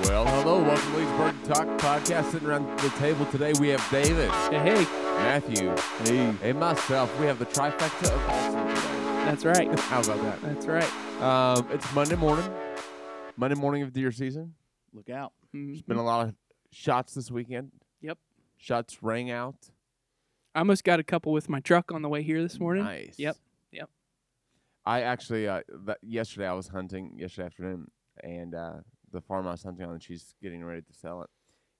Well, hello, welcome to Leesburg Talk Podcast. Sitting around the table today, we have David, Hey, hey, Matthew, Hey, and myself. We have the trifecta of awesome today. that's right. How about that? That's right. Um, it's Monday morning, Monday morning of deer season. look out. Mhm. There's been a lot of shots this weekend. Yep. Shots rang out. I almost got a couple with my truck on the way here this morning. Nice. Yep, yep. I actually, uh, that, yesterday I was hunting yesterday afternoon, and uh, the farm I was hunting on, she's getting ready to sell it,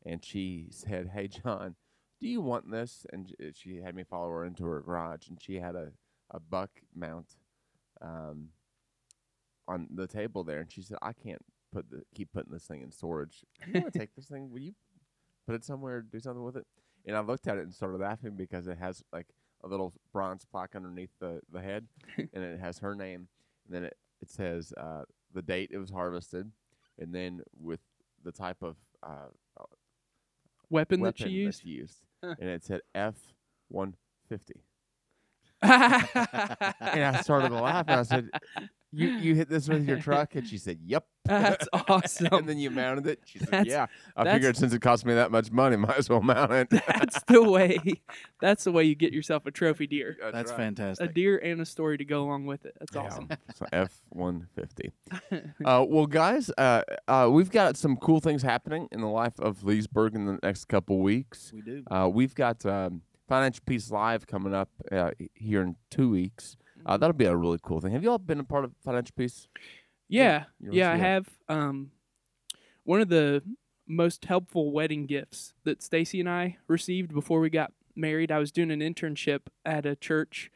and she said, "Hey, Jon, do you want this?" And she had me follow her into her garage, and she had a a buck mount, um, on the table there, and she said, "I can't put the keep putting this thing in storage. You want to take this thing? Will you put it somewhere? Do something with it?" And I looked at it and started laughing because it has like a little bronze plaque underneath the, the head, and it has her name. And then it, it says uh, the date it was harvested, and then with the type of uh, Weapon, weapon that she used. used, Huh. and it said F one fifty. And I started to laugh, and I said, "You you hit this with your truck?" And she said, "Yep." awesome. and then you mounted it. She said, That's- "Yeah." I figured since it cost me that much money, might as well mount it. that's the way. That's the way you get yourself a trophy deer. That's right. A deer and a story to go along with it. That's Yeah. awesome. So F one fifty. Uh, well, guys, uh, uh, we've got some cool things happening in the life of Leesburg in the next couple weeks. We do. Uh, we've got um, Financial Peace Live coming up uh, here in two weeks. Mm-hmm. Uh, that'll be a really cool thing. Have you all been a part of Financial Peace? Yeah, yours, yeah, I have. Um, one of the most helpful wedding gifts that Stacy and I received before we got married. I was doing an internship at a church,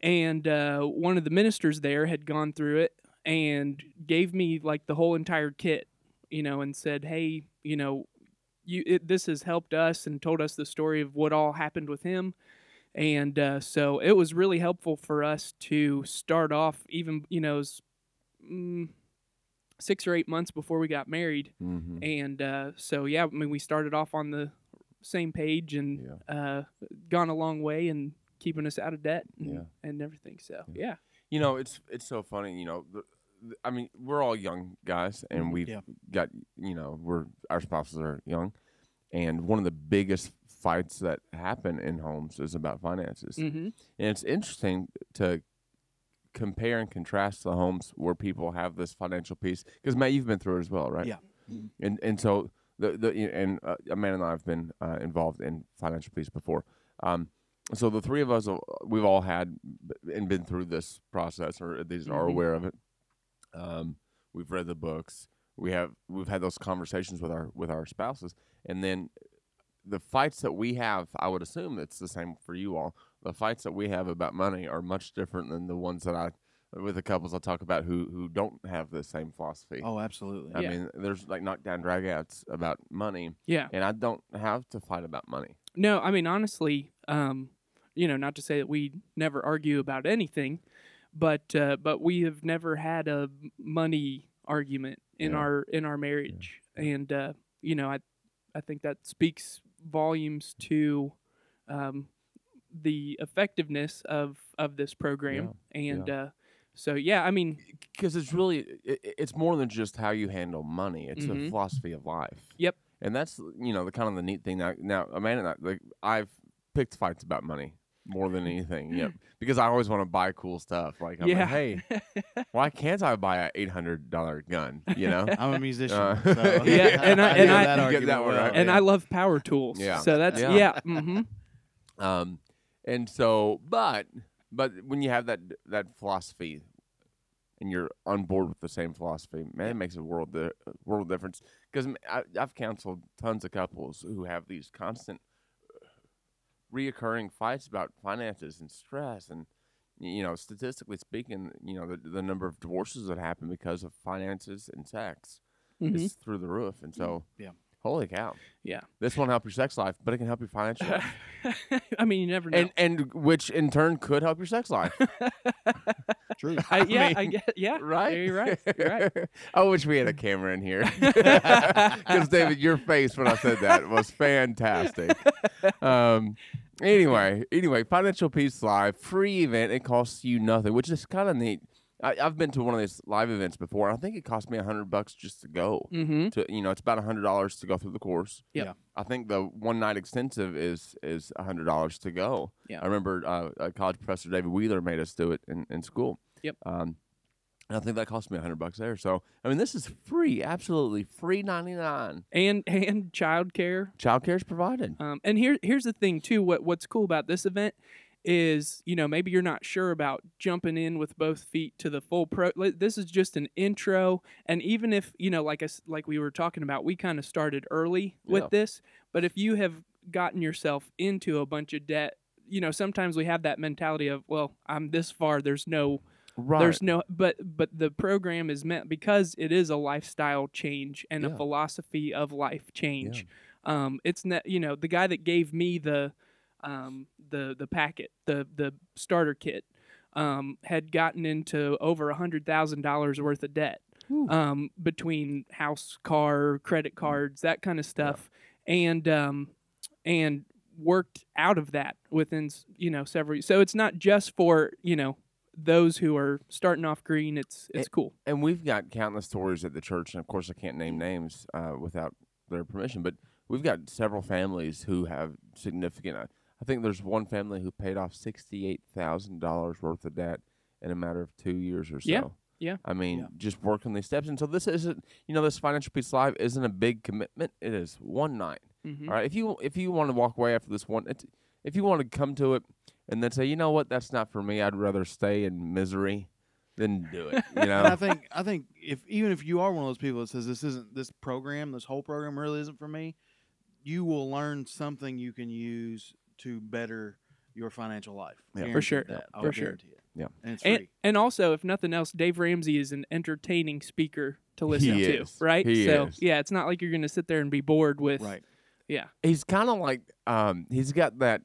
and uh, one of the ministers there had gone through it and gave me like the whole entire kit, you know, and said, "Hey, you know, you it, this has helped us," and told us the story of what all happened with him. And uh, so it was really helpful for us to start off, even you know, as, mm, six or eight months before we got married. Mm-hmm. And uh, so, yeah, I mean, we started off on the same page and uh, gone a long way in keeping us out of debt and, Yeah. and everything. So, Yeah. yeah. You know, it's it's so funny. You know, the, the, I mean, we're all young guys, and we've Yeah. got you know, we're our spouses are young, and one of the biggest fights that happen in homes is about finances. Mm-hmm. And it's interesting to compare and contrast the homes where people have this Financial Peace Because Matt, you've been through it as well, right? Yeah. And and so the the and uh, Amanda and I have been uh, involved in Financial Peace before. Um, so the three of us, uh, we've all had and been through this process, or at least are Mhm. aware of it. Um, we've read the books. We have we've had those conversations with our with our spouses, and then the fights that we have, I would assume it's the same for you all. The fights that we have about money are much different than the ones that I, with the couples I talk about who who don't have the same philosophy. Oh, absolutely. I Yeah. mean, there's like knockdown dragouts about money, Yeah. and I don't have to fight about money. No, I mean, honestly, um, you know, not to say that we never argue about anything, but uh, but we have never had a money argument in Yeah. our in our marriage, and uh, you know, I I think that speaks volumes to um, the effectiveness of of this program, and Uh, so yeah, I mean, Because it's really, it, it's more than just how you handle money. It's a Mhm. philosophy of life. Yep. And that's you know the kind of the neat thing now. Now Amanda, and I, like I've picked fights about money more than anything. Yep. Because I always want to buy cool stuff. Like, I'm Yeah. like, hey, why can't I buy a eight hundred dollar gun? You know. I'm a musician. Uh, so Yeah, and I- know and I- that You get that one, well, right? and yeah. I love power tools. Yeah. So that's Yeah. yeah. hmm Um, and so, but but when you have that that philosophy, and you're on board with the same philosophy, man, it makes a world di- world difference. Because I've counseled tons of couples who have these constant, uh, reoccurring fights about finances and stress, and you know, statistically speaking, you know, the the number of divorces that happen because of finances and sex hmm is through the roof. And so, Yeah. Holy cow, Yeah. this won't help your sex life, but it can help your financial life. I mean, you never know. and and which in turn could help your sex life, True. I, yeah, I mean, get yeah. right? You're right. You're right. I wish we had a camera in here because David, your face when I said that was fantastic. Um, anyway, anyway, Financial Peace Live free event. It costs you nothing, which is kind of neat. I, I've been to one of these live events before. I think it cost me a hundred bucks just to go. Mm-hmm. To you know, it's about a hundred dollars to go through the course. Yep. Yeah. I think the one night extensive is is a hundred dollars to go. Yeah. I remember uh, uh, college professor David Wheeler made us do it in, in school. Yep. Um, and I think that cost me a hundred bucks there. So I mean, this is free, absolutely free ninety nine. And and childcare. Childcare is provided. Um, and here here's the thing too. What what's cool about this event is you know maybe you're not sure about jumping in with both feet to the full pro. This is just an intro, and even if you know like us like we were talking about, we kind of started early with Yeah. this. But if you have gotten yourself into a bunch of debt, you know sometimes we have that mentality of well I'm this far. There's no Right. there's no but but the program is meant because it is a lifestyle change and a philosophy of life change um it's not you know the guy that gave me the um the the packet the the starter kit um had gotten into over a hundred thousand dollars worth of debt um between house car credit cards that kind of stuff and um and worked out of that within you know several so it's not just for you know those who are starting off green it's it's cool and we've got countless stories at the church, and of course, I can't name names uh, without their permission. But we've got several families who have significant. Uh, I think there's one family who paid off sixty-eight thousand dollars worth of debt in a matter of two years or so. Yeah, yeah. I mean, Yeah. just working these steps, and so this isn't, you know, this financial peace live isn't a big commitment. It is one night. Mhm. All right, if you if you want to walk away after this one, it's, if you want to come to it and then say, you know what, that's not for me. I'd rather stay in misery than do it. You know. I think I think if even if you are one of those people that says this isn't this program, this whole program really isn't for me, you will learn something you can use to better your financial life. Yeah. For sure. That. I For will sure. guarantee it. Yeah. And it's and, and also if nothing else dave ramsey is an entertaining speaker to listen He to is. right He so is. yeah it's not like you're gonna sit there and be bored with right. yeah he's kind of like um he's got that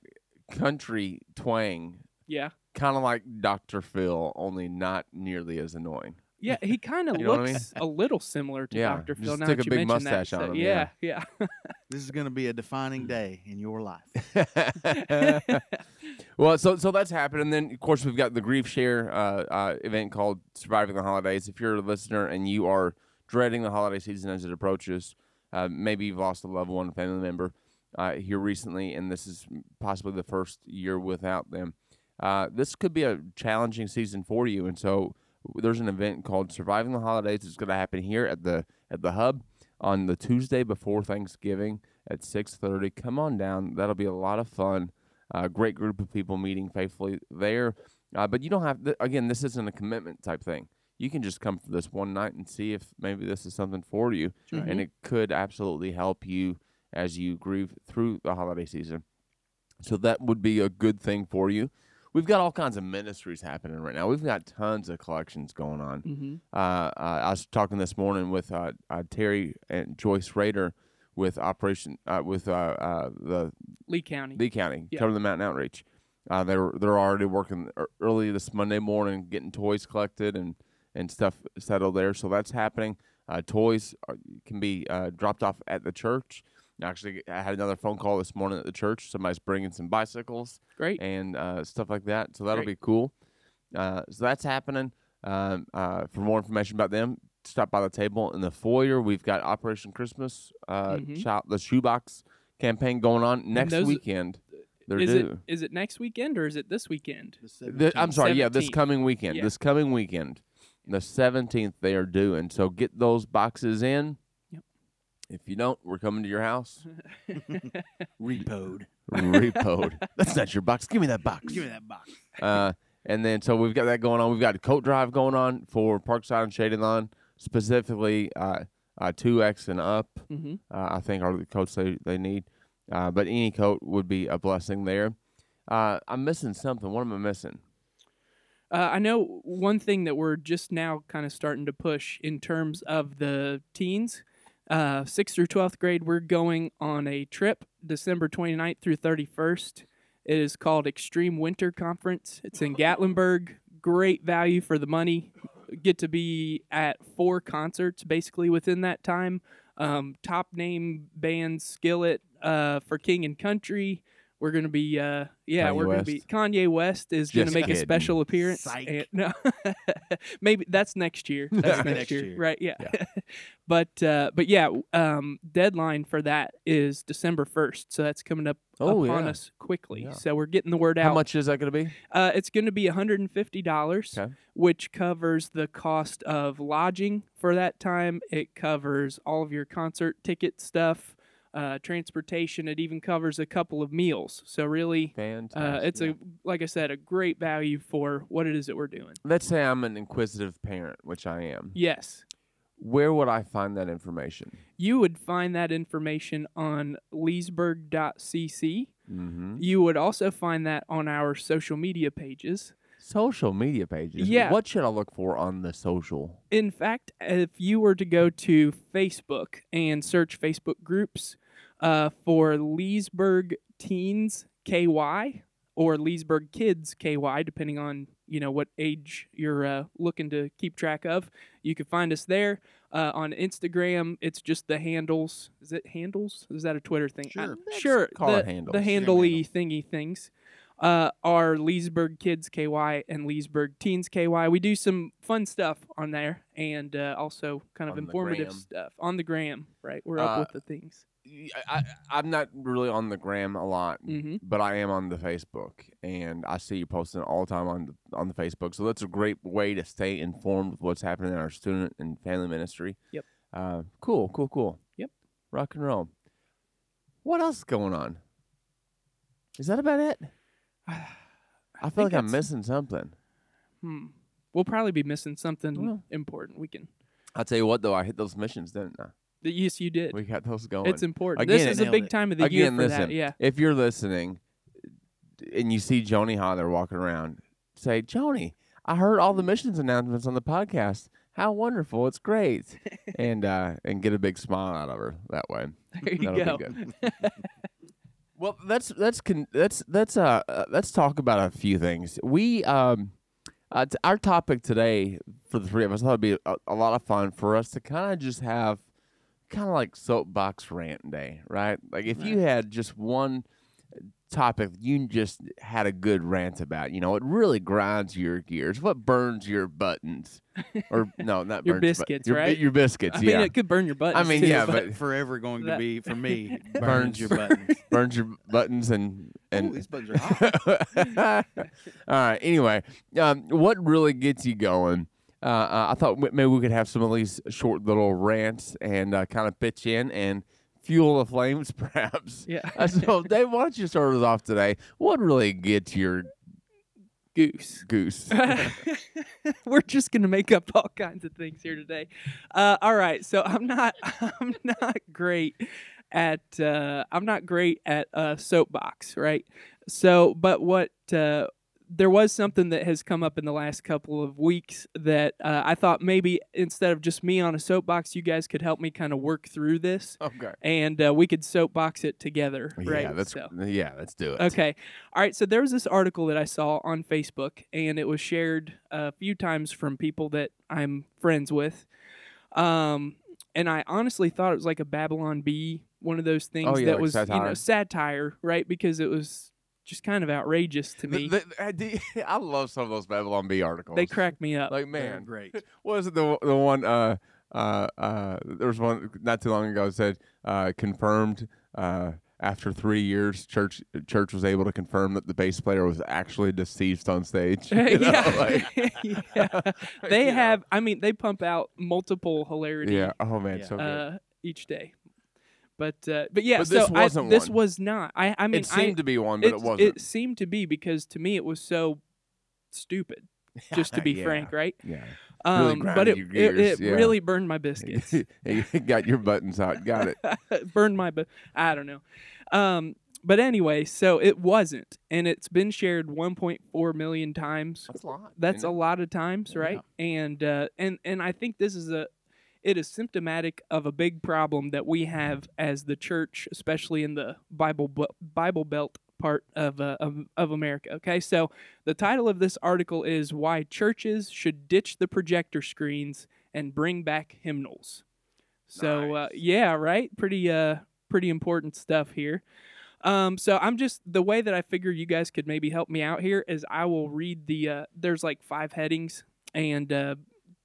country twang yeah kind of like dr phil only not nearly as annoying yeah he kind of You know what I mean? looks a little similar to Yeah, dr phil just now stick that a you big mention that mustache on him, yeah yeah. yeah This is going to be a defining day in your life. well so so that's happened and then of course we've got the grief share uh, uh event called surviving the holidays if you're a listener and you are dreading the holiday season as it approaches uh, maybe you've lost a loved one family member uh, here recently and this is possibly the first year without them uh, this could be a challenging season for you and so there's an event called surviving the holidays it's going to happen here at the at the hub on the tuesday before thanksgiving at 6.30 come on down. That'll be a lot of fun. A great group of people meeting faithfully there. Uh, but you don't have th- again this isn't a commitment type thing. You can just come for this one night and see if maybe this is something for you Right. and it could absolutely help you as you grieve through the holiday season. So that would be a good thing for you we've got all kinds of ministries happening right now we've got tons of collections going on hmm uh, uh, I was talking this morning with uh, uh, Terry and Joyce Rader with Operation uh, with uh, uh, the lee county Lee County Yeah. Cover the Mountain Outreach. Uh, they're they're already working early this Monday morning, getting toys collected and and stuff settled there. So that's happening. Uh, toys are, can be uh, dropped off at the church. Actually, I had another phone call this morning at the church. Somebody's bringing some bicycles great and uh, stuff like that. So that'll Great. be cool. Uh, so that's happening. Um, uh, for more information about them, stop by the table in the foyer. We've got Operation Christmas, uh, Mhm. child, the shoebox campaign going on next those- weekend. They're is due. it is it next weekend or is it this weekend The The- I'm 17th. sorry. Yeah, this coming weekend. Yeah. This coming weekend, the 17th, they are due, and so get those boxes in. Yep. If you don't, we're coming to your house. Repoed. Repoed. That's not your box. Give me that box. Give me that box. Uh, and then so we've got that going on. We've got a coat drive going on for Parkside and Shady Lawn, specifically uh, uh, 2X and up. hmm Uh, I think are the coats they, they need. Uh, but any coat would be a blessing there. Uh, I'm missing something. What am I missing? Uh, I know one thing that we're just now kind of starting to push in terms of the teens. Uh, 6th through 12th grade, we're going on a trip December 29th through 31st. It is called Extreme Winter Conference. It's in Gatlinburg. Great value for the money. Get to be at four concerts basically within that time. Um, top name bands Skillet uh, for King and Country. We're gonna be, uh, yeah, Kanye we're gonna be. Kanye West is gonna Just make a special appearance. And- no, maybe that's next year. That's next, next year. year. right? Yeah, but uh, but yeah, um, deadline for that is December first, so that's coming up Oh, upon yeah. us quickly. Yeah. So we're getting the word out. How much is that going to be? Uh, it's going to be $150, Okay. which covers the cost of lodging for that time. It covers all of your concert ticket stuff, uh, transportation. It even covers a couple of meals. So really, uh, it's a like I said, a great value for what it is that we're doing. Let's say I'm an inquisitive parent, which I am. Yes, Where would I find that information? you would find that information on leesburg.cc. Mm-hmm. You would also find that on our social media pages. Social media pages. Yeah. What should I look for on the social? In fact, if you were to go to Facebook and search Facebook groups uh, for Leesburg Teens KY or Leesburg Kids KY, depending on you know what age you're uh, looking to keep track of, you can find us there. Uh, on Instagram, it's just the handles. Is it handles? Is that a Twitter thing? Sure. Let's sure. call the, it handles. The Instagram handly thingy things uh, are Leesburg Kids KY and Leesburg Teens KY. We do some fun stuff on there and uh, also kind of On informative stuff on the gram. Right, we're up Uh, with the things. I, I, I'm not really on the gram a lot, hmm but I am on the Facebook, and I see you posting all the time on the, on the Facebook. So that's a great way to stay informed with what's happening in our student and family ministry. Yep. Uh, cool, cool, cool. Yep. Rock and roll. What else is going on? Is that about it? I feel like I'm missing something. Hmm. We'll probably be missing something Well. important. We can. I'll tell you what, though, I hit those missions, didn't I? Yes, you did. We got those going. It's important. Again, this is a big it. time of the year Again, for listen. that. Yeah. If you're listening and you see Joni Holler walking around, say, Joni, I heard all the missions announcements on the podcast. How wonderful! It's great, and uh, and get a big smile out of her that way. There you That'll go. be good. well, let's let's con- let's let's uh, uh let's talk about a few things. We um uh, t- our topic today for the three of us I thought it'd be a, a lot of fun for us to kind of just have kind of like soapbox rant day, right? Like if you had just one topic you just had a good rant about, you know, it really grinds your gears. What burns your buttons? Or no, not Your burns, biscuits, your, right? Your biscuits, I mean, yeah. it could burn your butt. I mean, yeah, but but- forever going to be for me Burns. burns your buttons. burns your buttons and and Ooh, these buttons are hot. All right. Anyway, um, what really gets you going? Uh, uh, I thought maybe we could have some of these short little rants and uh, kind of pitch in and fuel the flames, perhaps. yeah. Uh, so, Dave, why don't you start us off today? What really gets your Goose. goose? We're just gonna make up all kinds of things here today. Uh, all right, so I'm not I'm not great at uh, I'm not great at uh, soapbox, right? So, but what uh, there was something that has come up in the last couple of weeks that uh, I thought maybe instead of just me on a soapbox, you guys could help me kind of work through this, okay. and uh, we could soapbox it together, right? Yeah, let's So- yeah, let's do it. Okay. All right. So there was this article that I saw on Facebook, and it was shared a few times from people that I'm friends with. Um, and I honestly thought it was like a Babylon Bee, one of those things Oh, yeah, that like was you know satire. satire, right? Because it was just kind of outrageous to me. The- the- I do- I love some of those Babylon Bee articles. they crack me up. like They're man. great. What was it the the one uh uh uh there was one not too long ago that said uh confirmed uh after three years church church was able to confirm that the bass player was actually deceased on stage. You know, yeah. like- yeah. They you know. have. I mean, they pump out multiple hilarity Yeah. Oh man, Yeah. so good. uh, each day. But uh, but yeah, But so this wasn't this one. was not. I I mean, it seemed I, to be one, but it, it's- wasn't. It seemed to be because to me it was so stupid. Just to be Yeah. frank, right? Yeah. Um, but it your it, gears, it yeah. really burned my biscuits. got your buttons hot. Got it. burned my bu- I don't know. Um, but anyway, so it wasn't, and it's been shared 1.4 million times. That's a lot. That's a it? lot of times, right? And uh, and and I think this is a it is symptomatic of a big problem that we have as the church, especially in the Bible Bible Belt part of, uh, of of America. Okay, so the title of this article is "Why Churches Should Ditch the Projector Screens and Bring Back Hymnals." So uh, yeah, right, pretty uh pretty important stuff here. Um, so I'm just the way that I figure you guys could maybe help me out here is I will read the uh, there's like five headings and uh,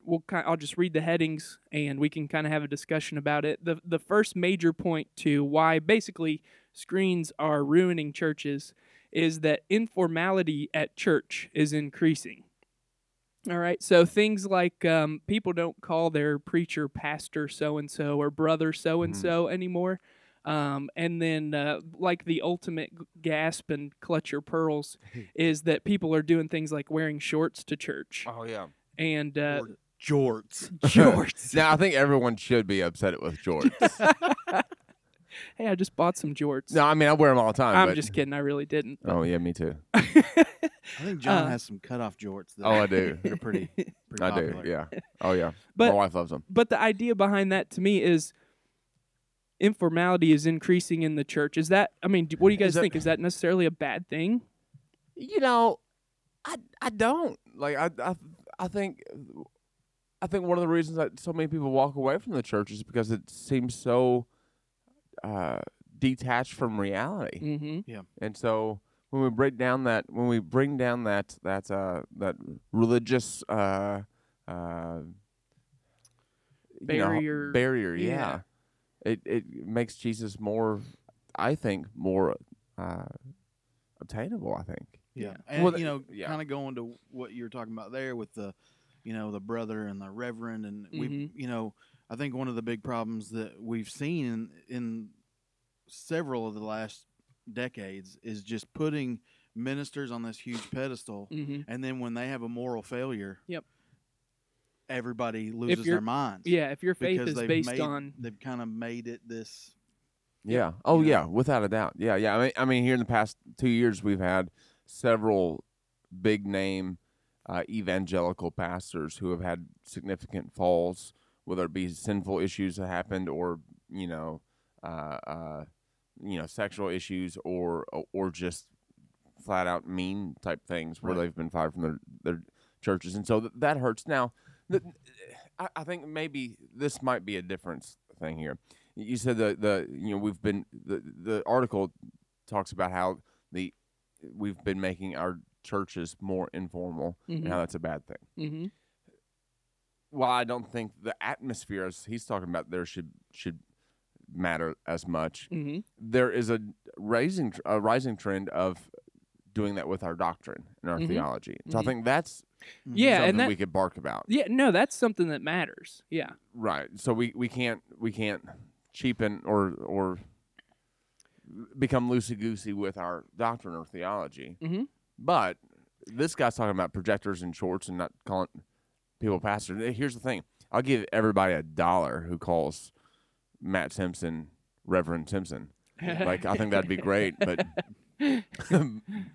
we'll kind I'll just read the headings and we can kind of have a discussion about it. The the first major point to why basically screens are ruining churches is that informality at church is increasing. All right, so things like um, people don't call their preacher pastor so and so or brother so and so anymore. Um, and then, uh, like the ultimate gasp and clutch your pearls, is that people are doing things like wearing shorts to church Oh yeah. and uh, jorts. jorts. Now I think everyone should be upset with jorts. hey, I just bought some jorts. no, I mean I wear them all the time. I'm but- just kidding. I really didn't. Oh yeah, me too. I think Jon Uh, has some cutoff jorts. That Oh, I do. They're pretty. pretty I popular. do. Yeah. Oh yeah. But- My wife loves them. but the idea behind that to me is informality is increasing in the church. Is that? I mean, do, what do you guys Is think? Is that necessarily a bad thing? You know, I I don't like I I I think I think one of the reasons that so many people walk away from the church is because it seems so uh, detached from reality. Mm-hmm. And so when we break down that when we bring down that that uh that religious uh uh you know, Barrier. barrier, Yeah. yeah. It it makes Jesus more I think more uh obtainable, I think. Yeah, Yeah. and Well, you know, yeah. kind of going to what you were talking about there with the, you know, the brother and the reverend, and we, Mhm. you know, I think one of the big problems that we've seen in, in several of the last decades is just putting ministers on this huge pedestal, Mm-hmm. and then when they have a moral failure, Yep. everybody loses their minds. Yeah, if your faith because is they've based made, on they've kind of made it this. Yeah. Oh know? yeah, without a doubt. Yeah, yeah. I mean I mean here in the past 2 years we've had several big name uh, evangelical pastors who have had significant falls whether it be sinful issues that happened or, you know, uh, uh, you know, sexual issues or or just flat out mean type things where Right. they've been fired from their their churches and so th- that hurts. Now, the, I, I think maybe this might be a difference thing here. You said the the you know we've been the the article talks about how the we've been making our churches more informal Mhm. and how that's a bad thing. Mm-hmm. Well, I don't think the atmosphere as he's talking about there should should matter as much. Mm-hmm. There is a rising a rising trend of doing that with our doctrine and our Mhm. theology. So I Mhm. think that's Yeah, something and that we could bark about. yeah, no, that's something that matters. Yeah. Right. So we, we can't we can't cheapen or or become loosey goosey with our doctrine or theology. Mhm. But this guy's talking about projectors and shorts and not calling people pastors. Here's the thing: I'll give everybody a dollar who calls Matt Simpson Reverend Simpson. Like I think that'd be great, but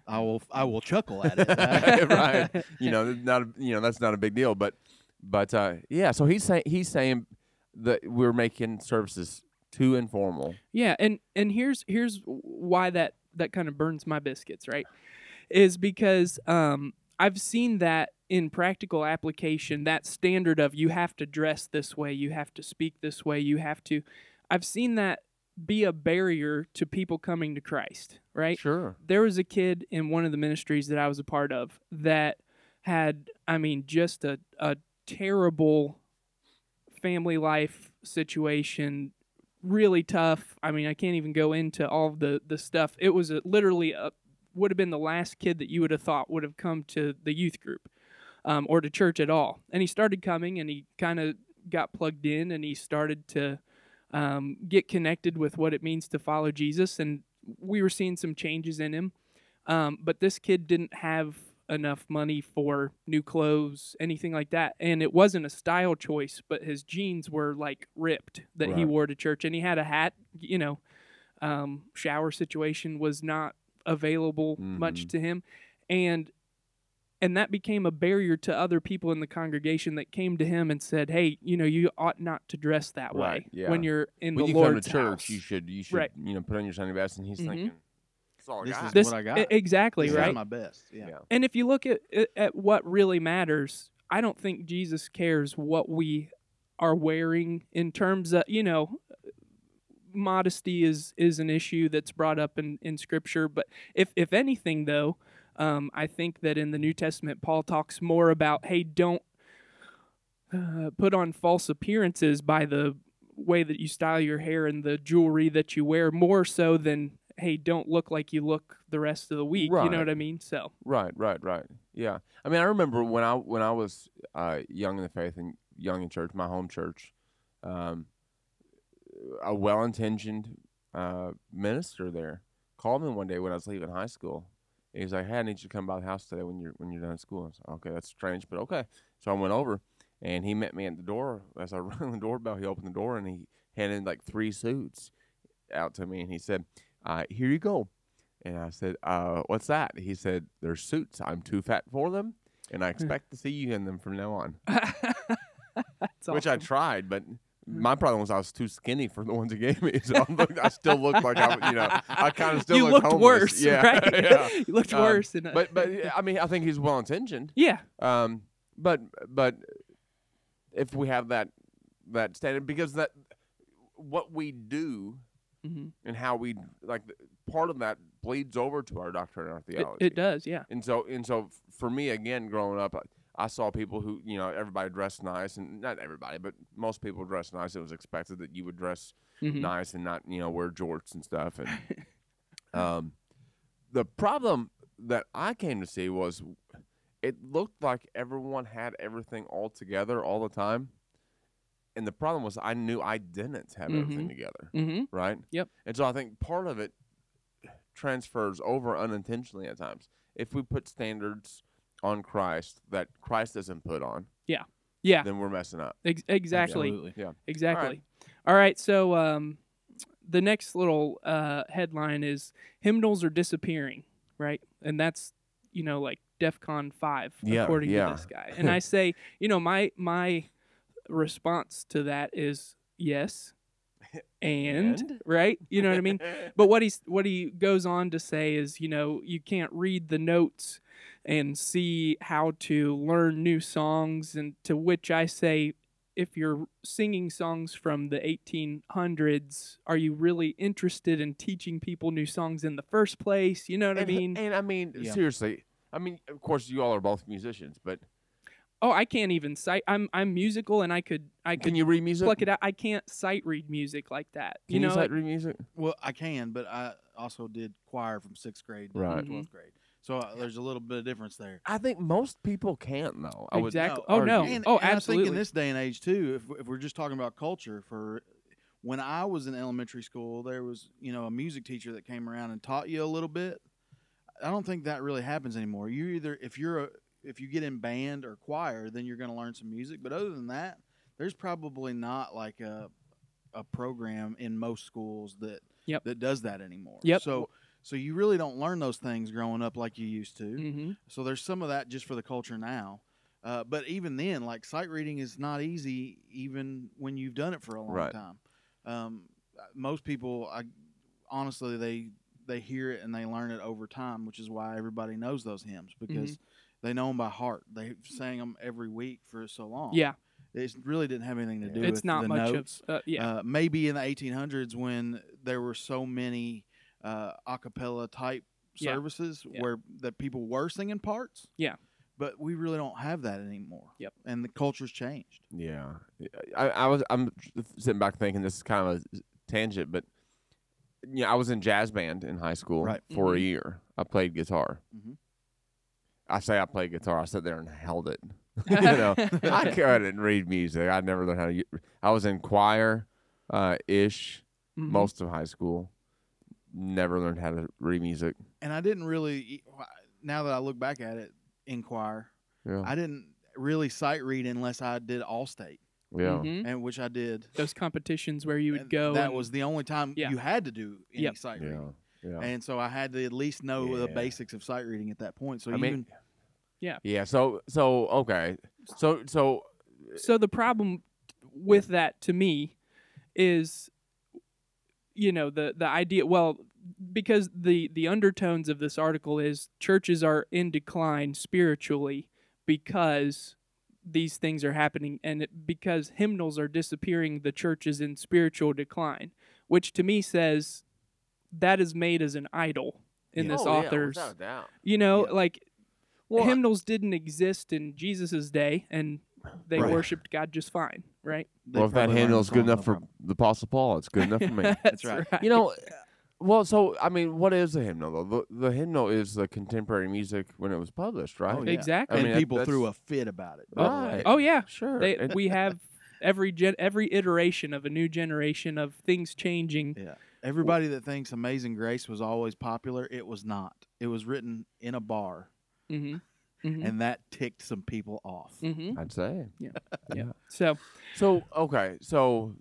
I will. I will chuckle at it. right. You know, not a, you know that's not a big deal, but but uh, yeah. So he's saying he's saying that we're making services too informal. Yeah, and and here's here's why that that kind of burns my biscuits, right? Is because um I've seen that in practical application, that standard of you have to dress this way, you have to speak this way, you have to I've seen that be a barrier to people coming to Christ, right? Sure. there was a kid in one of the ministries that I was a part of that had, I mean, just a, a terrible family life situation, really tough. I mean, I can't even go into all the, the stuff. It was a, literally a, would have been the last kid that you would have thought would have come to the youth group um, or to church at all. And he started coming and he kind of got plugged in and he started to um, get connected with what it means to follow Jesus. And we were seeing some changes in him. Um, but this kid didn't have enough money for new clothes, anything like that. And it wasn't a style choice, but his jeans were like ripped that he wore to church. And he had a hat, you know, um, shower situation was not available much Mhm. to him. And and that became a barrier to other people in the congregation that came to him and said, "Hey, you know, you ought not to dress that Right, way yeah. when you're in When the you Lord's come to church, house." you should you should Right. you know put on your Sunday best, and he's Mhm. thinking, "That's all I This got." is This- what I got. exactly This is right. my best. Yeah. Yeah. And if you look at at what really matters, I don't think Jesus cares what we are wearing in terms of you know modesty is is an issue that's brought up in in Scripture. But if if anything, though, um, I think that in the New Testament, Paul talks more about hey, don't uh, put on false appearances by the way that you style your hair and the jewelry that you wear, more so than hey, don't look like you look the rest of the week. You know what I mean? So Right, right, right. Yeah. I mean, I remember when I when I was uh, young in the faith and young in church, my home church, um, a well-intentioned uh, minister there called me one day when I was leaving high school. He was like, "Hey, I need you to come by the house today when you're when you're done school." I was like, "Okay, that's strange, but okay." So I went over, and he met me at the door. As I rang the doorbell, he opened the door and he handed like three suits out to me, and he said, uh, "Here you go." And I said, uh, "What's that?" He said, "They're suits. I'm too fat for them, and I expect to see you in them from now on." Which I tried, but my problem was I was too skinny for the ones he gave me. So I, looked, I still looked like I, you know, I kind of still you looked worse, Yeah, right? yeah. you looked Um, worse. A, But but I mean, I think he's well intentioned. yeah, Um, but but if we have that that standard, because that what we do hmm and how we like part of that bleeds over to our doctrine and our theology. it does. Yeah. And so and so for me again, growing up, I, I saw people who you know everybody dressed nice, and not everybody, but most people dressed nice. It was expected that you would dress Mhm. nice and not you know wear jorts and stuff. And um, the problem that I came to see was it looked like everyone had everything all together all the time. And the problem was I knew I didn't have everything Mhm. together, Mm-hmm. right? Yep. And so I think part of it transfers over unintentionally at times. If we put standards on Christ that Christ doesn't put on, Yeah. Yeah, then we're messing up. Ex- exactly. Absolutely. Exactly. All right. So um, the next little uh, headline is hymnals are disappearing, right? And that's you know like DefCon five, Yeah, according yeah. to this guy. And I say, you know, my my response to that is yes, and, And? right. You know what I mean? But what he's what he goes on to say is, you know, you can't read the notes and see how to learn new songs, and to which I say, if you're singing songs from the 1800s, are you really interested in teaching people new songs in the first place? You know what and, I mean? And I mean, Yeah. seriously. I mean, of course, you all are both musicians, but oh, I can't even cite. I'm I'm musical, and I could I could can you read music? pluck it out. I can't sight read music like that. Can you know, sight read music? Well, I can, but I also did choir from sixth grade to Right. 12th mm-hmm. grade. So uh, there's a little bit of difference there. I think most people can't though. I would Exactly. No, Oh no. argue. And, oh, and I think in this day and age too, if, if we're just talking about culture, for when I was in elementary school, there was you know a music teacher that came around and taught you a little bit. I don't think that really happens anymore. You either if you're a if you get in band or choir, then you're going to learn some music. But other than that, there's probably not like a a program in most schools that Yep. that does that anymore. Yep. So so you really don't learn those things growing up like you used to. hmm So there's some of that just for the culture now. Uh, but even then, like sight reading is not easy, even when you've done it for a long Right. time. Um, most people, I honestly, they they hear it and they learn it over time, which is why everybody knows those hymns because they know them by heart. They sang them every week for so long. Yeah. it really didn't have anything to do It's with not the much notes. of uh, yeah. Uh, maybe in the 1800s when there were so many uh, a cappella type Yeah. services Yeah. where that people were singing parts. Yeah. But we really don't have that anymore. Yep. And the culture's changed. Yeah, I, I was. I'm sitting back thinking this is kind of a tangent, but yeah, I was in jazz band in high school Right. for a Mhm. year. I played guitar. Mhm. I say I played guitar. I sat there and held it. you know, I couldn't read music. I never learned how to. I was in choir, uh, ish Mhm. most of high school. Never learned how to read music. And I didn't really, now that I look back at it, inquire. Yeah, I didn't really sight read unless I did all state, yeah. Mhm. and which I did. Those competitions where you would And go. That and- was the only time Yeah. you had to do any Yep. sight reading. yeah. And so I had to at least know the basics of sight reading at that point. So I even mean, Yeah. yeah. So, so okay, so, so so the problem with that to me is you know the the idea well because the the undertones of this article is churches are in decline spiritually because these things are happening, and it, because hymnals are disappearing, the church is in spiritual decline, which to me says that is made as an idol in Yeah. this Oh, yeah, author's. without a doubt. you know, Yeah. like Well, hymnals didn't exist in Jesus's day, and they Right. worshipped God just fine, right? They well, if that probably is good enough for problem. the Apostle Paul, it's good enough for me. That's right. you know, well, so I mean, what is a hymnal? Though? The, the hymnal is the contemporary music when it was published, right? Oh, yeah. Exactly. I and mean, that- people threw a fit about it. by the way. Right. Oh yeah, Sure. they, And- we have every gen, every iteration of a new generation of things changing. Yeah. Everybody that thinks Amazing Grace was always popular, it was not. It was written in a bar, hmm hmm and that ticked some people off. hmm I'd say. Yeah. yeah. So So okay, so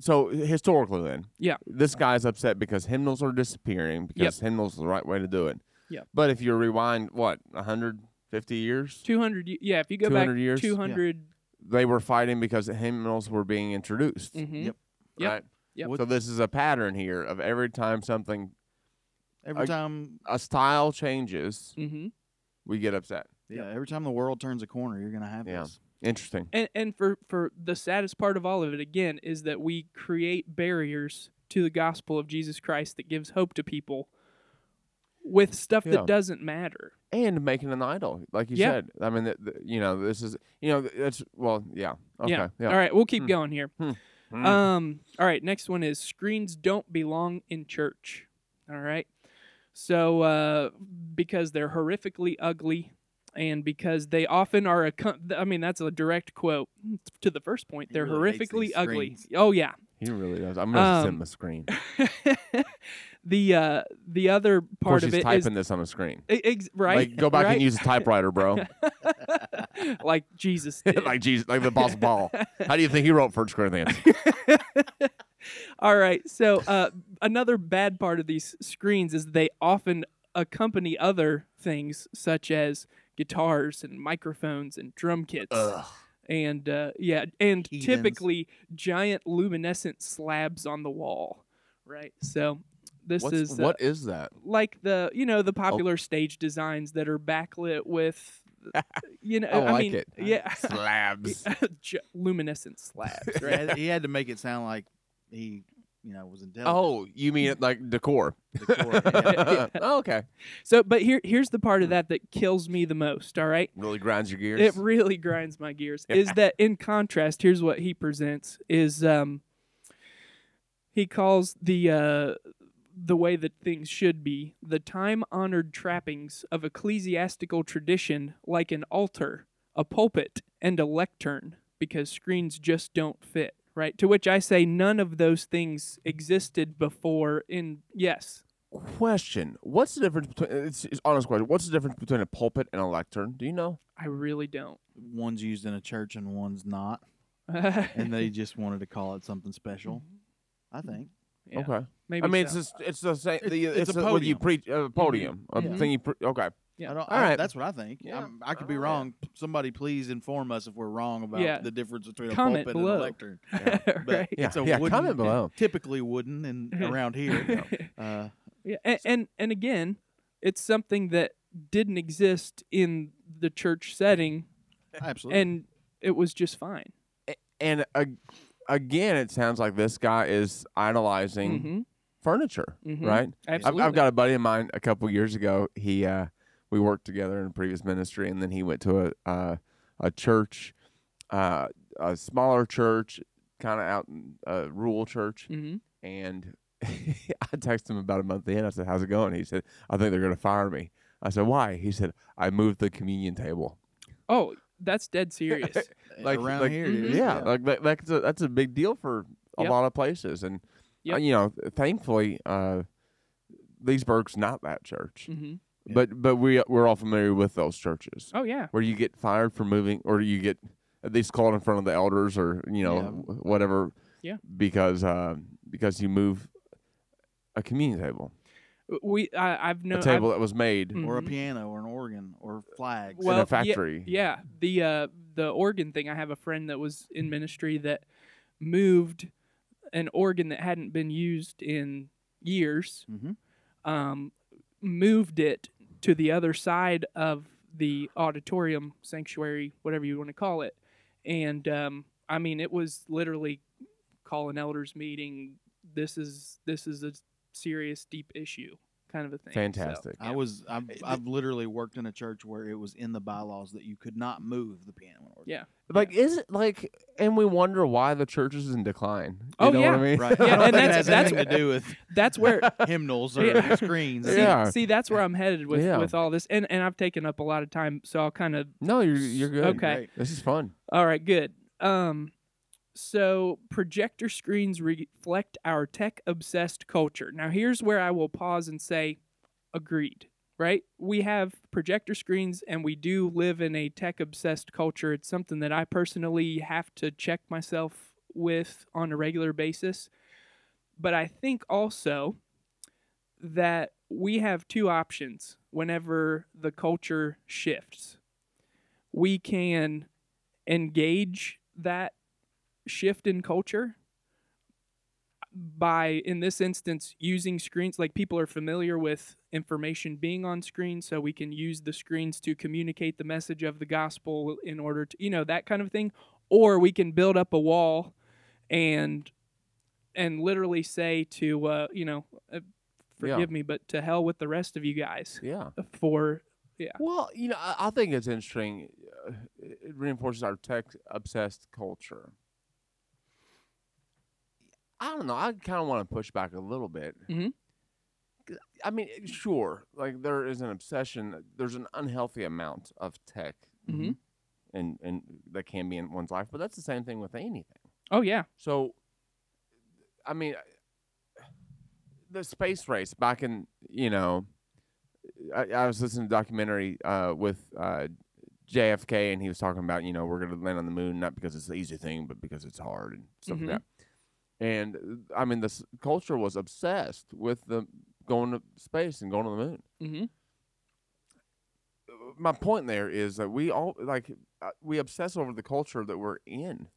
so historically then, Yeah. this guy's upset because hymnals are disappearing because hymnals are the right way to do it. Yeah. But if you rewind what 150 years, two hundred. Yeah, if you go back 200 years? two hundred. they were fighting because hymnals were being introduced. Mm-hmm. Yep. Yep. Right. Yep. So this is a pattern here of every time something Every I- time, a style changes, Mm-hmm. we get upset. Yeah, every time the world turns a corner, you're gonna have Yeah. this. Interesting. And and for for the saddest part of all of it again is that we create barriers to the gospel of Jesus Christ that gives hope to people with stuff Yeah. that doesn't matter. And making an idol, like you Yeah. said. I mean, th th- you know, this is, you know, it's well, yeah. Okay. Yeah. Yeah. All right, we'll keep Hmm. going here. Mm. Um. All right. Next one is screens don't belong in church. All right. So uh, because they're horrifically ugly, and because they often are a, con- I mean that's a direct quote to the first point. He They're really horrifically ugly. screens. Oh yeah. He really does. I'm gonna send Um, him a screen. the uh the other Of course, part of he's it typing is this on a screen. e- ex- right. Like, go back right? and use a typewriter, bro. like Jesus did. like Jesus, like the Apostle Paul. How do you think he wrote First Corinthians? All right. So uh, another bad part of these screens is they often accompany other things such as guitars and microphones and drum kits. And uh, yeah, and Heathens. typically giant luminescent slabs on the wall. Right. So this What's, is uh, what is that? like the you know the Oh. popular stage designs that are backlit with you know I I, like mean it. yeah Slabs. Luminescent slabs right he had to make it sound like he, you know, was intelligent. Oh, you mean like decor? Decor, yeah. oh, okay. so but here here's the part of that that kills me the most all right Really grinds your gears. it really grinds my gears is that in contrast here's what he presents is um he calls the uh the way that things should be the time honored trappings of ecclesiastical tradition like an altar a pulpit and a lectern because screens just don't fit right to which i say none of those things existed before in yes question: What's the difference between? It's, it's honest question. What's the difference between a pulpit and a lectern? Do you know? i really don't One's used in a church and one's not, and they just wanted to call it something special. I mm-hmm. think. Yeah, Okay. maybe I mean, so. it's just, it's the same. It's- the, it's it's, a a what you podium. preach. Uh, a podium. A Yeah. thing you. Pre- okay. Yeah. I don't. All I, right. That's what I think. Yeah. I'm- I could be All right. wrong. Somebody please inform us if we're wrong about Yeah. the difference between a Comment pulpit below. and a lectern. But right Yeah. it's a yeah. wooden, comment below. Typically wooden and around here. Uh, Yeah, and, and and again, it's something that didn't exist in the church setting, absolutely. and it was just fine. And uh, again, it sounds like this guy is idolizing hmm furniture, Mhm. right? I've, Absolutely. I've got a buddy of mine a couple years ago. He uh, we worked together in a previous ministry, and then he went to a uh, a church, uh, a smaller church, kind of out in a rural church, hmm and I texted him about a month in. I said, "How's it going?" He said, "I think they're going to fire me." I said, "Why?" He said, "I moved the communion table." Oh, that's dead serious. like- around like- here, Mhm. it is, Yeah, like that, that's a that's a big deal for a Yep. lot of places, and uh, you know, thankfully, uh, Leesburg's not that church, hmm Yeah. but but we we're all familiar with those churches Oh yeah. where you get fired for moving, or you get at least called in front of the elders, or you know, Yeah. whatever. Yeah. Because uh, because you move a communion table, We I, I've known a table that was made Mm. or a piano or an organ or flags. Well, in a factory. Yeah, the uh, the organ thing. I have a friend that was in ministry that moved an organ that hadn't been used in years. hmm Um, moved it to the other side of the auditorium sanctuary, whatever you want to call it. And um, I mean, it was literally call an elders meeting. This is this is a serious, deep issue, kind of a thing. So, Fantastic. I was I've, I've literally worked in a church where it was in the bylaws that you could not move the piano organ. Yeah. Like, is it like, and we wonder why the church is in decline. You Oh, know yeah. what I mean? Right. Yeah, I and that's- has that's- to do with That's where hymnals or Yeah. screens. see, Yeah. see that's where I'm headed with Yeah. with all this, and and I've taken up a lot of time, so I'll kind of no, you're you're good. Okay. Great. This is fun. All right, good. Um, so projector screens reflect our tech obsessed culture. Now, here's where I will pause and say, agreed. Right? We have projector screens and we do live in a tech obsessed culture. It's something that I personally have to check myself with on a regular basis. But I think also that we have two options whenever the culture shifts. We can engage that shift in culture by in this instance using screens like people are familiar with information being on screen so we can use the screens to communicate the message of the gospel in order to you know that kind of thing or we can build up a wall and and literally say to uh, you know uh, forgive me but to hell with the rest of you guys Yeah. for yeah Well, you know, I, I think it's interesting. Uh, it reinforces our tech obsessed culture. I don't know. I kind of want to push back a little bit. Mhm. 'Cause, I mean, sure, like there is an obsession. There's an unhealthy amount of tech, Mhm. and and that can be in one's life. But that's the same thing with anything. oh yeah So, I mean, the space race back in, you know, I, I was listening to a documentary uh, with uh, JFK, and he was talking about, you know, we're going to land on the moon not because it's the easy thing, but because it's hard and stuff Mhm. like that. And uh, I mean, this culture was obsessed with the going to space and going to the moon. mm-hmm. My point there is that we all like uh, we obsess over the culture that we're in,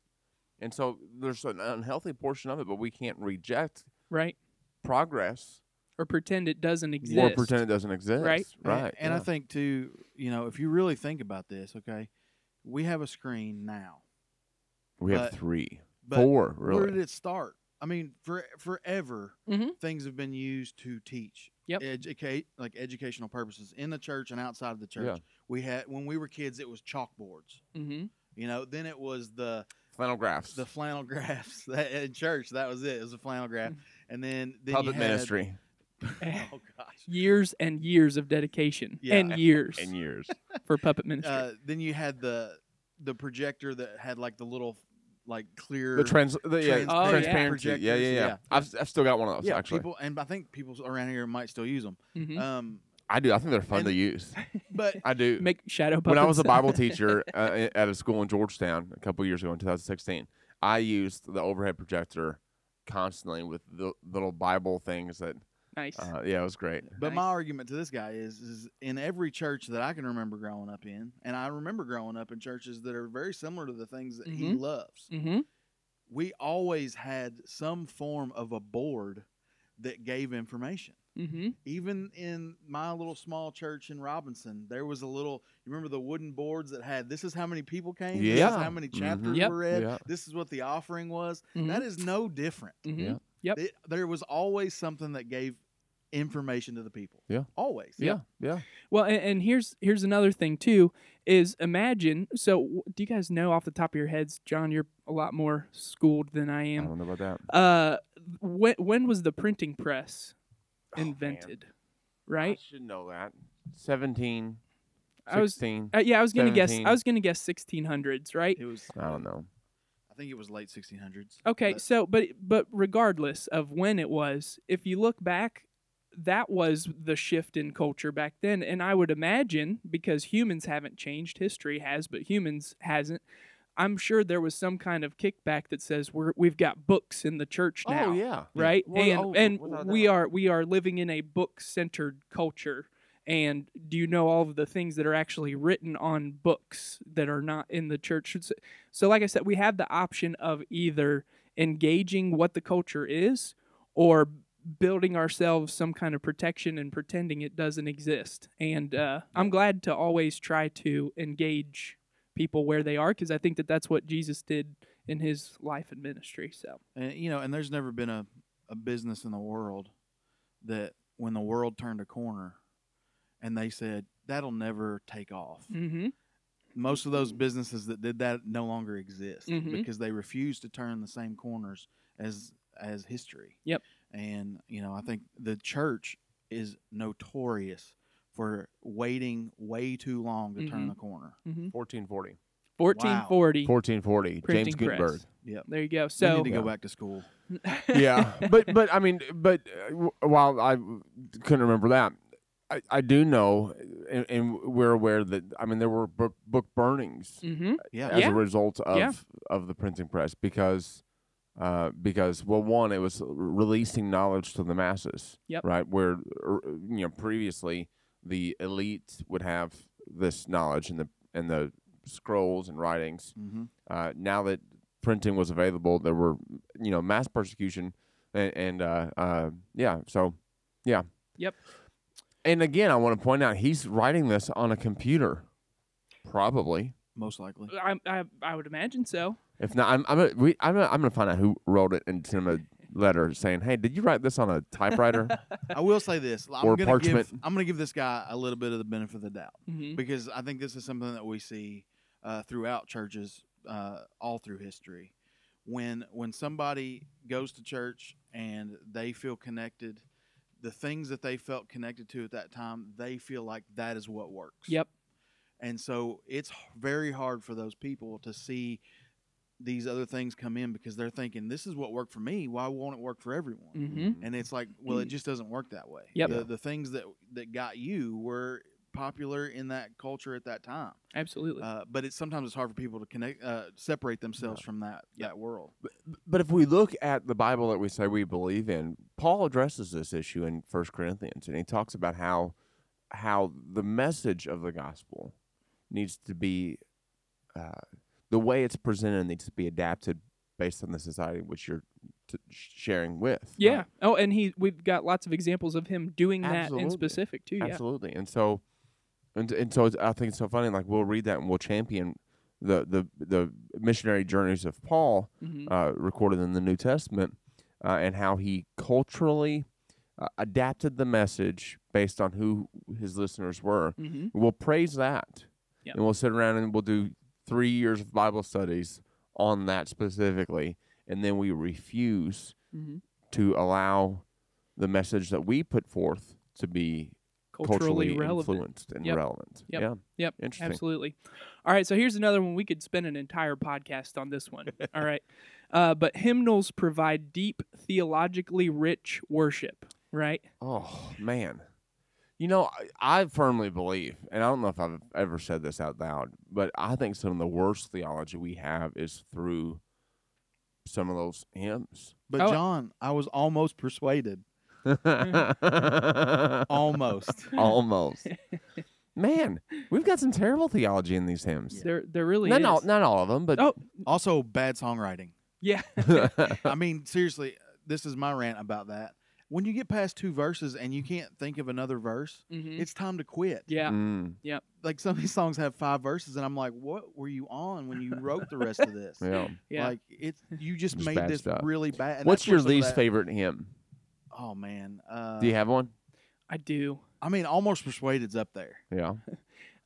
and so there's an unhealthy portion of it, but we can't reject right progress or pretend it doesn't exist or pretend it doesn't exist. Right. Right. And, I yeah. think too, you know, if you really think about this, okay, we have a screen now. we have three, But four, where did it start? I mean, for forever, Mhm. things have been used to teach, Yep. educate, like educational purposes in the church and outside of the church. Yeah. We had when we were kids, it was chalkboards. mm-hmm. You know, then it was the Flannel graphs, the flannel graphs that in church. That was it. It was a flannel graph, and then, then puppet you had, ministry, Oh gosh. years and years of dedication Yeah. and years and years. for puppet ministry. Uh, then you had the the projector that had like the little like clear the trans, the, yeah, Transparent Oh, yeah. transparency. Yeah, yeah, projectors, yeah. yeah. I've, I've still got one of those. yeah actually, people and I think people around here might still use them. Mhm. Um, I do. I think they're fun and- to use. but I do. Make shadow puppets. when I was a Bible teacher uh, at a school in Georgetown a couple years ago in 2016, I used the overhead projector constantly with the little Bible things that. Nice. Uh, yeah, it was great. but Nice. my argument to this guy is is in every church that I can remember growing up in, and I remember growing up in churches that are very similar to the things that he Mhm. loves. mm-hmm. We always had some form of a board that gave information. Mm-hmm. even in my little small church in Robinson, there was a little. You remember the wooden boards that had this is how many people came. This is Yeah. how many Mhm. chapters Yep. were read. Yeah. This is what the offering was. Mhm. That is no different. Mm-hmm. Yeah. Yep. It- there was always something that gave information to the people. Yeah. always. Yeah, yeah. Well, and, and here's here's another thing too. Is imagine. So, do you guys know off the top of your heads, Jon? You're a lot more schooled than I am. I don't know about that. Uh, when when was the printing press Oh, man. invented? I right. should know that. 17, I was. 16. Uh, yeah, I was gonna guess. I was gonna guess 1600s, right? It was. I don't know. I think it was late 1600s. Okay, But- so but but regardless of when it was, if you look back, that was the shift in culture back then, and I would imagine because humans haven't changed, history has, but humans hasn't. I'm sure there was some kind of kickback that says we're we've got books in the church now, Oh yeah. right? Well, and oh, and we are we are living in a book centered culture. And do you know all of the things that are actually written on books that are not in the church? So- So, like I said, we have the option of either engaging what the culture is or building ourselves some kind of protection and pretending it doesn't exist. And uh, I'm glad to always try to engage people where they are because I think that that's what Jesus did in his life and ministry. So, And you know, and there's never been a, a business in the world that when the world turned a corner and they said that'll never take off. mm-hmm. Most of those businesses that did that no longer exist Mhm. because they refused to turn the same corners as as history. Yep. And you know, I think the church is notorious for waiting way too long to turn Mhm. the corner. Mm-hmm. 1440. 1440. 1440. Printing James press. Gutenberg. Yep. There you go. we So, need to Yeah. go back to school. yeah, but but I mean, but uh, while I couldn't remember that, I, I do know, and, and we're aware that I mean there were book, book burnings hmm Yeah. as Yeah. a result of Yeah. of the printing press because uh, because well one it was releasing knowledge to the masses Yep. right where er, you know previously the elite would have this knowledge and the and the scrolls and writings Mm-hmm. uh, now that printing was available, there were you know mass persecution, and, and uh, uh, yeah, so yeah, Yep. And again, I want to point out he's writing this on a computer, probably. Most likely. I, I, I would imagine so. If not, I'm I'm gonna, we, I'm gonna, I'm gonna find out who wrote it and send him a letter saying, "Hey, did you write this on a typewriter?" I will say this. I'm Or gonna parchment. give I'm gonna give this guy a little bit of the benefit of the doubt hmm because I think this is something that we see uh, throughout churches uh, all through history. When when somebody goes to church and they feel connected, the things that they felt connected to at that time, they feel like that is what works. Yep. And so it's very hard for those people to see these other things come in because they're thinking, "This is what worked for me. Why won't it work for everyone?" hmm and it's like well it just doesn't work that way Yep. the, the things that that got you were popular in that culture at that time Absolutely. uh, but it's sometimes it's hard for people to connect uh, separate themselves from that Yep. that world but if we look at the Bible that we say we believe in, Paul addresses this issue in First Corinthians, and he talks about how how the message of the gospel needs to be uh, the way it's presented needs to be adapted based on the society which you're t- sharing with. yeah. Oh, and he we've got lots of examples of him doing that in specific too. Yeah. Absolutely. And so, and, and so it's, I think it's so funny. Like we'll read that and we'll champion the the the missionary journeys of Paul, hmm uh, recorded in the New Testament, uh, and how he culturally uh, adapted the message based on who his listeners were. hmm We'll praise that, Yep. and we'll sit around and we'll do three years of Bible studies on that specifically, and then we refuse hmm to allow the message that we put forth to be Culturally, culturally, influenced and Yep. relevant. Yep. Yeah, Yep. interesting. Absolutely. All right. So here's another one. We could spend an entire podcast on this one. All right. Uh, but hymnals provide deep, theologically rich worship. Right. Oh man, you know I, I firmly believe, and I don't know if I've ever said this out loud, but I think some of the worst theology we have is through some of those hymns. but Oh. jon i was almost persuaded almost Almost. Man, we've got some terrible theology in these hymns. There, there really Not is. all, not all of them, but Oh, also bad songwriting yeah. i mean seriously this is my rant about that when you get past two verses and you can't think of another verse hmm it's time to quit Yeah. Mm, like some of these songs have five verses and i'm like what were you on when you wrote the rest of this yeah. Yeah. Like it's you just, Just made this stuff. really bad. What's your least favorite hymn? Oh man, uh, Do you have one? I do. I mean, almost persuaded's up there. Yeah.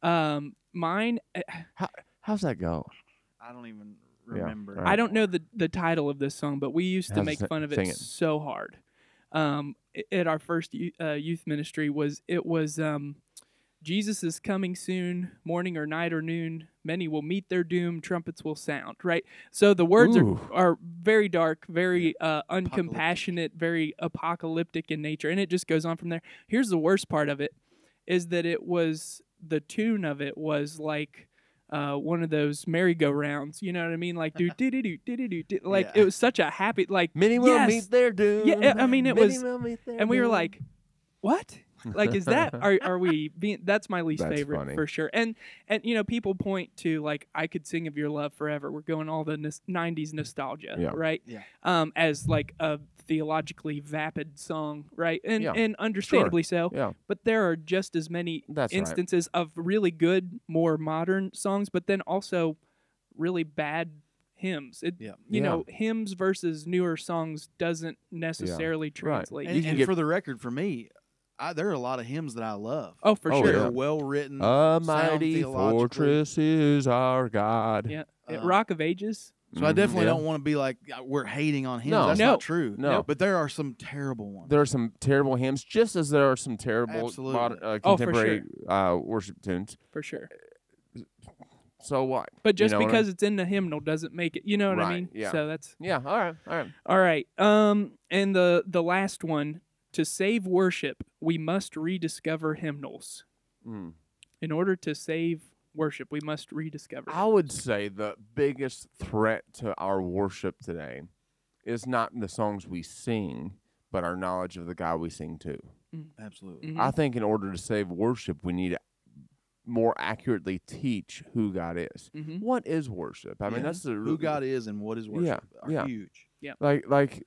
Um, mine. eh, How's that go? I don't even Yeah, remember. I don't know the the title of this song, but we used to How's make fun of it, it. so hard. Um, at our first youth, uh, youth ministry was it was um, Jesus is coming soon, morning or night or noon. Many will meet their doom. Trumpets will sound. Right. So the words Ooh. are are very dark, very uh, uncompassionate, very apocalyptic in nature, and it just goes on from there. Here's the worst part of it, is that it was the tune of it was like uh, one of those merry-go-rounds. You know what I mean? Like do do do do do do do. Like Yeah. it was such a happy like Many will yes. meet their doom. Yeah, I mean, it Many was- will meet their and we were like, what? Like, is that are are we being? That's my least That's favorite funny. for sure. And and you know, people point to like I could sing of your love forever. We're going all the nos- '90s nostalgia, Yeah. right? Yeah. Um, as like a theologically vapid song, right? And Yeah. and understandably so. Yeah, But there are just as many that's right. instances of really good, more modern songs, but then also really bad hymns. It, Yeah. You Yeah. know, hymns versus newer songs doesn't necessarily translate. And, You can and get- for the record, for me, I, there are a lot of hymns that I love. Oh, for Oh, sure. that yeah. are well written. A mighty fortress is our God. Yeah. Uh, Rock of Ages. So I Mhm, definitely yeah. don't want to be like "Uh, we're hating on hymns. No. That's No. not true. No. but there are some terrible ones. There are some terrible hymns, just as there are some terrible Absolutely. modern, uh, Oh, for contemporary uh, worship tunes. For sure. So what? But just know what I because it's in the hymnal doesn't make it. You know what I mean? yeah. So that's Yeah. All right. All right. all right. Um, and the the last one to save worship, we must rediscover hymnals. Mm. In order to save worship, we must rediscover. I would say the biggest threat to our worship today is not the songs we sing, but our knowledge of the God we sing to. Absolutely. Mhm. I think in order to save worship, we need to more accurately teach who God is. Mhm. What is worship? I mean, that's the Who God is and what is worship are yeah. huge. Yeah. Like like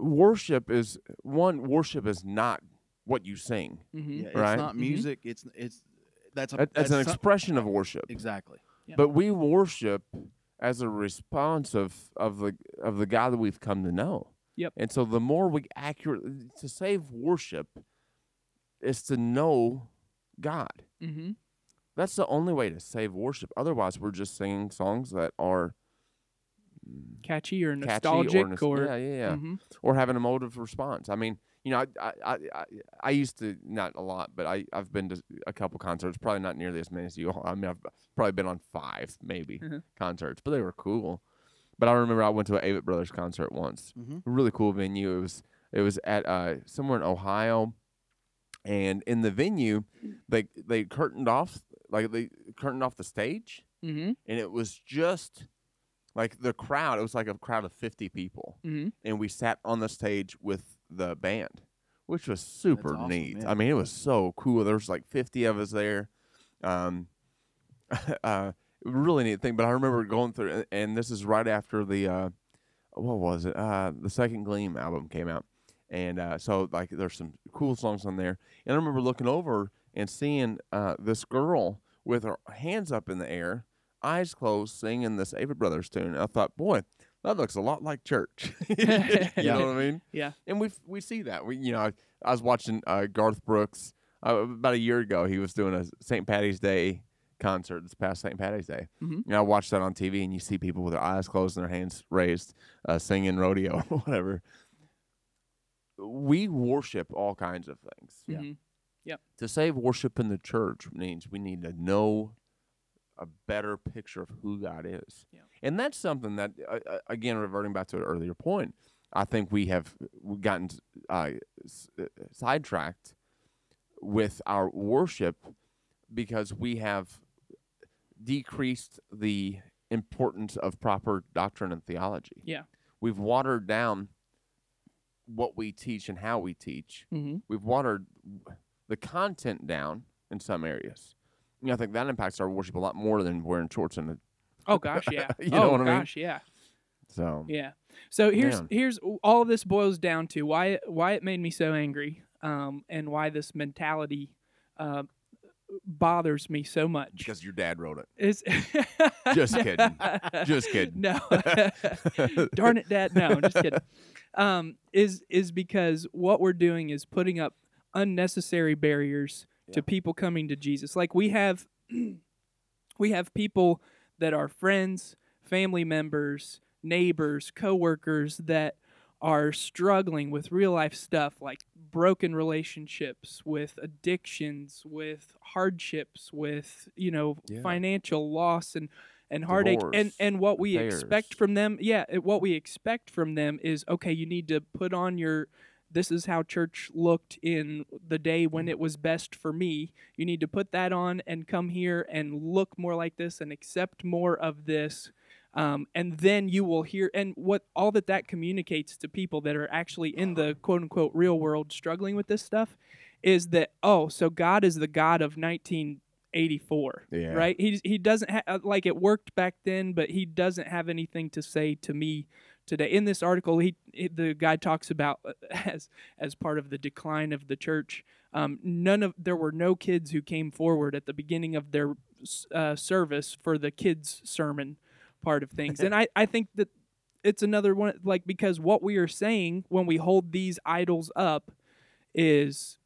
worship is one worship is not what you sing. Mhm. Yeah, it's Right. not Mhm. music. It's it's that's a That- That's an some- expression of worship. exactly. Yeah. But we worship as a response of, of the of the God that we've come to know. Yep. And so the more we accurately to save worship is to know God. Mhm. That's the only way to save worship. Otherwise, we're just singing songs that are Catchy or catchy nostalgic or, or, yeah, yeah, yeah, Mhm. or have an emotive response. I mean, you know, I, I, I, I, I used to not a lot, but I, I've been to a couple concerts. Probably not nearly as many as you. I mean, I've probably been on five, maybe Mhm. concerts, but they were cool. But I remember I went to an Avett Brothers concert once. Mm-hmm. A really cool venue. It was it was at uh, somewhere in Ohio, and in the venue, they they curtained off like they curtained off the stage, Mhm. and it was just like the crowd. It was like a crowd of fifty people, Mhm. and we sat on the stage with the band, which was super awesome, neat. yeah. I mean, it was so cool. There was like fifty of us there. Um, uh, really neat thing. But I remember going through, and- and this is right after the uh, what was it? Uh, the second Gleam album came out, and uh, so like there's some cool songs on there. And I remember looking over and seeing uh, this girl with her hands up in the air, eyes closed, singing this Avett Brothers tune. I thought, boy, that looks a lot like church. you Yeah. know what I mean? Yeah. And we we see that. We you know I, I was watching uh, Garth Brooks uh, about a year ago. He was doing a St. Patty's Day concert this past St. Patty's Day. Mhm. And I watched that on TV, and you see people with their eyes closed and their hands raised, uh, singing rodeo or whatever. We worship all kinds of things. Yeah. Mhm. To save worship in the church means we need to know a better picture of who God is. Yeah. And that's something that, uh, uh, again, reverting back to an earlier point, I think we have gotten uh, s- uh, sidetracked with our worship because we have decreased the importance of proper doctrine and theology. Yeah. We've watered down what we teach and how we teach. Mhm. We've watered the content down in some areas. You know, I think that impacts our worship a lot more than wearing shorts and a Oh gosh, yeah. You know oh what I mean? gosh, yeah. so. Yeah. So here's Man. here's all of this boils down to why it, why it made me so angry, um, and why this mentality uh, bothers me so much. Because your dad wrote it. Is Just kidding. Just kidding. No, darn it, Dad. No, I'm just kidding. Um, is is because what we're doing is putting up unnecessary barriers Yeah. to people coming to Jesus. Like we have, we have people that are friends, family members, neighbors, coworkers that are struggling with real life stuff like broken relationships, with addictions, with hardships, with you know Yeah. financial loss and and heartache and Divorce, and what we expect from them yeah what we expect from them is okay you need to put on your this is how church looked in the day when it was best for me you need to put that on and come here and look more like this and accept more of this um, and then you will hear and what all that that communicates to people that are actually in the quote unquote real world struggling with this stuff is that oh, so God is the God of 1984, Yeah. right? He he doesn't ha- like it worked back then, but he doesn't have anything to say to me today. In this article, he, he- the guy talks about as as part of the decline of the church. Um, none of there were no kids who came forward at the beginning of their uh, service for the kids sermon part of things, and I I think that it's another one like because what we are saying when we hold these idols up is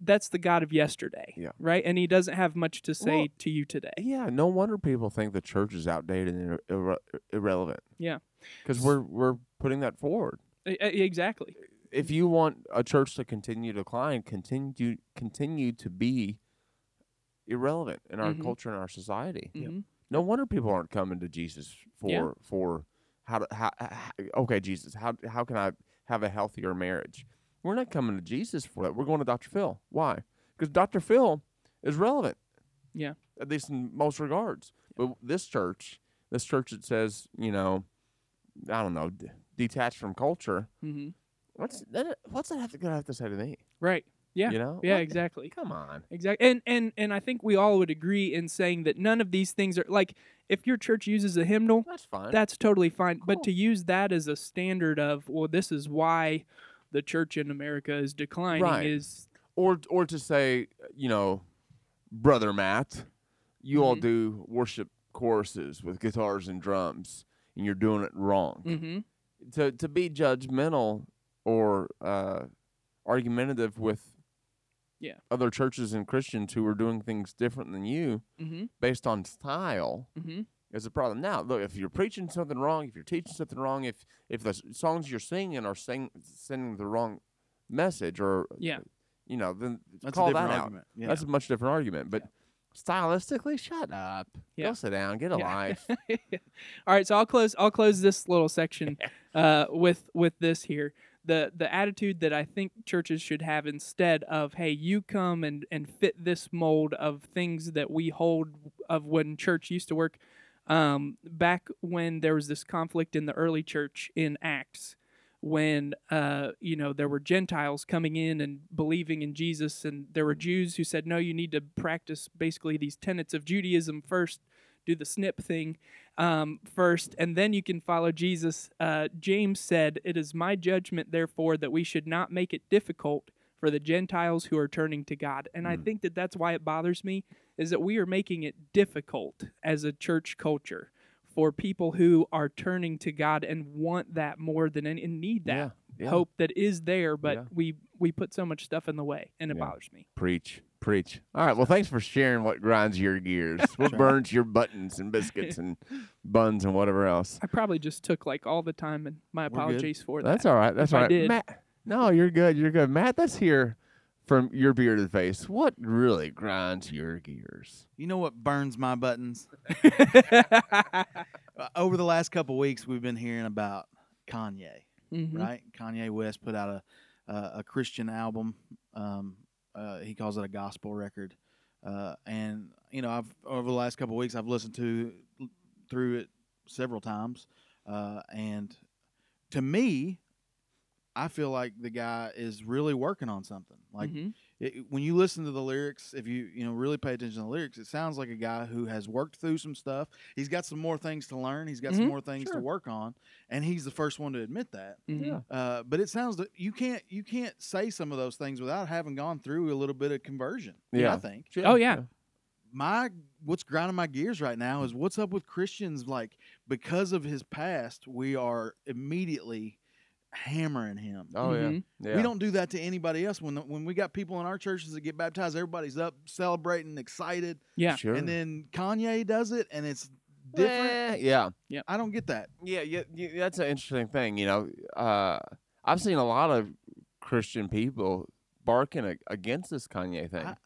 that's the God of yesterday, Yeah. right? And he doesn't have much to say Well, to you today. Yeah, no wonder people think the church is outdated and irre- irrelevant. Yeah. Because we're we're putting that forward. Exactly. If you want a church to continue to decline, continue continue to be irrelevant in our Mhm. culture and our society. hmm No wonder people aren't coming to Jesus for Yeah. for how to how, how okay Jesus how how can I have a healthier marriage? We're not coming to Jesus for that. We're going to Dr. Phil. Why? Because Dr. Phil is relevant. Yeah. At least in most regards. But this church, this church that says, you know, I don't know, d- detached from culture. hmm What's that? What's that have to, gonna have to say to me? Right. Yeah. You know? Yeah. What? Exactly. Come on. Exactly. And and and I think we all would agree in saying that none of these things are like if your church uses a hymnal, That's fine. that's totally fine. But to use that as a standard of well, this is why the church in America is declining Right. is or or to say, you know, brother Matt, you all Mhm. do worship choruses with guitars and drums, and you're doing it wrong. hmm To to be judgmental or uh, argumentative with Yeah. other churches and Christians who are doing things different than you hmm based on style hmm is a problem. Now, look, if you're preaching something wrong, if you're teaching something wrong, if if the songs you're singing are sing, sending the wrong message, or Yeah. you know, then That's call that out. argument. Yeah. That's a much different argument. But stylistically, shut up. Yeah. Go sit down. Get a Yeah. life. All right, so I'll close. I'll close this little section uh, with with this here. The the attitude that I think churches should have instead of hey, you come and and fit this mold of things that we hold of when church used to work. Um, back when there was this conflict in the early church in Acts, when uh, you know there were Gentiles coming in and believing in Jesus, and there were Jews who said, no, you need to practice basically these tenets of Judaism first, do the snip thing um, first, and then you can follow Jesus. Uh, James said, It is my judgment, therefore, that we should not make it difficult for the Gentiles who are turning to God. And I Mm. think that that's why it bothers me, is that we are making it difficult as a church culture for people who are turning to God and want that more than any, and need that yeah. yeah. hope that is there, but Yeah. we we put so much stuff in the way, and it bothers me. Preach. Preach. All right. Well, thanks for sharing what grinds your gears, what burns your buttons and biscuits and buns and whatever else. I probably just took like all the time, and my apologies for that. That's all right. That's if all right. Matt, no, you're good. You're good. Matt, let's hear from your bearded face. What really grinds your gears? You know what burns my buttons? Uh, Over the last couple weeks, we've been hearing about Kanye, Mhm. right? Kanye West put out a a, a Christian album. Um, uh, he calls it a gospel record, uh, and you know, I've over the last couple weeks, I've listened to through it several times, uh, and to me, I feel like the guy is really working on something. Like Mhm. it, when you listen to the lyrics, if you you know really pay attention to the lyrics, it sounds like a guy who has worked through some stuff. He's got some more things to learn. He's got Mhm, some more things sure. to work on, and he's the first one to admit that. Mhm. Uh, but it sounds that you can't you can't say some of those things without having gone through a little bit of conversion. Yeah. I think Oh, yeah. my what's grinding my gears right now is what's up with Christians. Like because of his past, we are immediately hammering him. Oh yeah. Mhm. yeah. We don't do that to anybody else. When the, when we got people in our churches that get baptized, everybody's up celebrating, excited, Yeah. Sure. and then Kanye does it, and it's different. Eh, yeah. I don't get that. Yeah. Yeah. yeah that's an interesting thing. You know, uh, I've seen a lot of Christian people barking a- against this Kanye thing. I-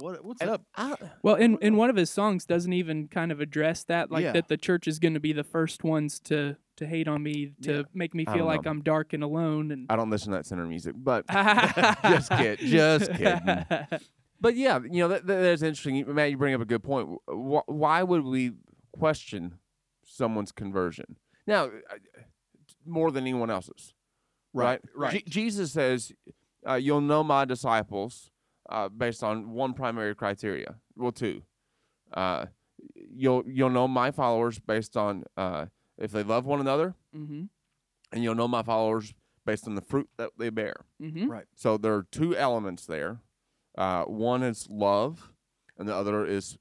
What what's And up? I- Well, in in one of his songs doesn't even kind of address that, like Yeah. that the church is going to be the first ones to to hate on me, to Yeah. make me feel like know. I'm dark and alone, and I don't listen to that center music, but just kid, just kidding. But yeah, you know that, that- that's interesting. You- Matt, you bring up a good point. Wh- Why would we question someone's conversion now uh, more than anyone else's? Right, right. Je- Jesus says, uh, you'll know my disciples uh, based on one primary criteria. Well, two. Uh, you'll you'll know my followers based on uh, if they love one another, Mm-hmm. and you'll know my followers based on the fruit that they bear. Mm-hmm. Right. So there are two elements there. Uh, one is love, and the other is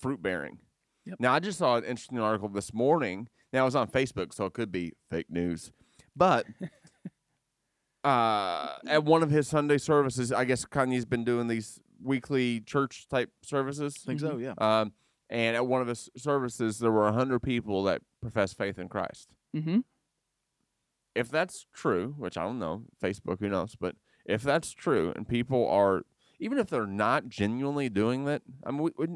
fruit bearing. Yep. Now, I just saw an interesting article this morning. Now, it was on Facebook, so it could be fake news. But uh, at one of his Sunday services, I guess Kanye's been doing these weekly church type services. I think so. Yeah. Um, and at one of his services, there were 100 people that profess faith in Christ Mm-hmm. if that's true, which I don't know, Facebook, who knows, but if that's true and people are, even if they're not genuinely doing that, I mean, we, we,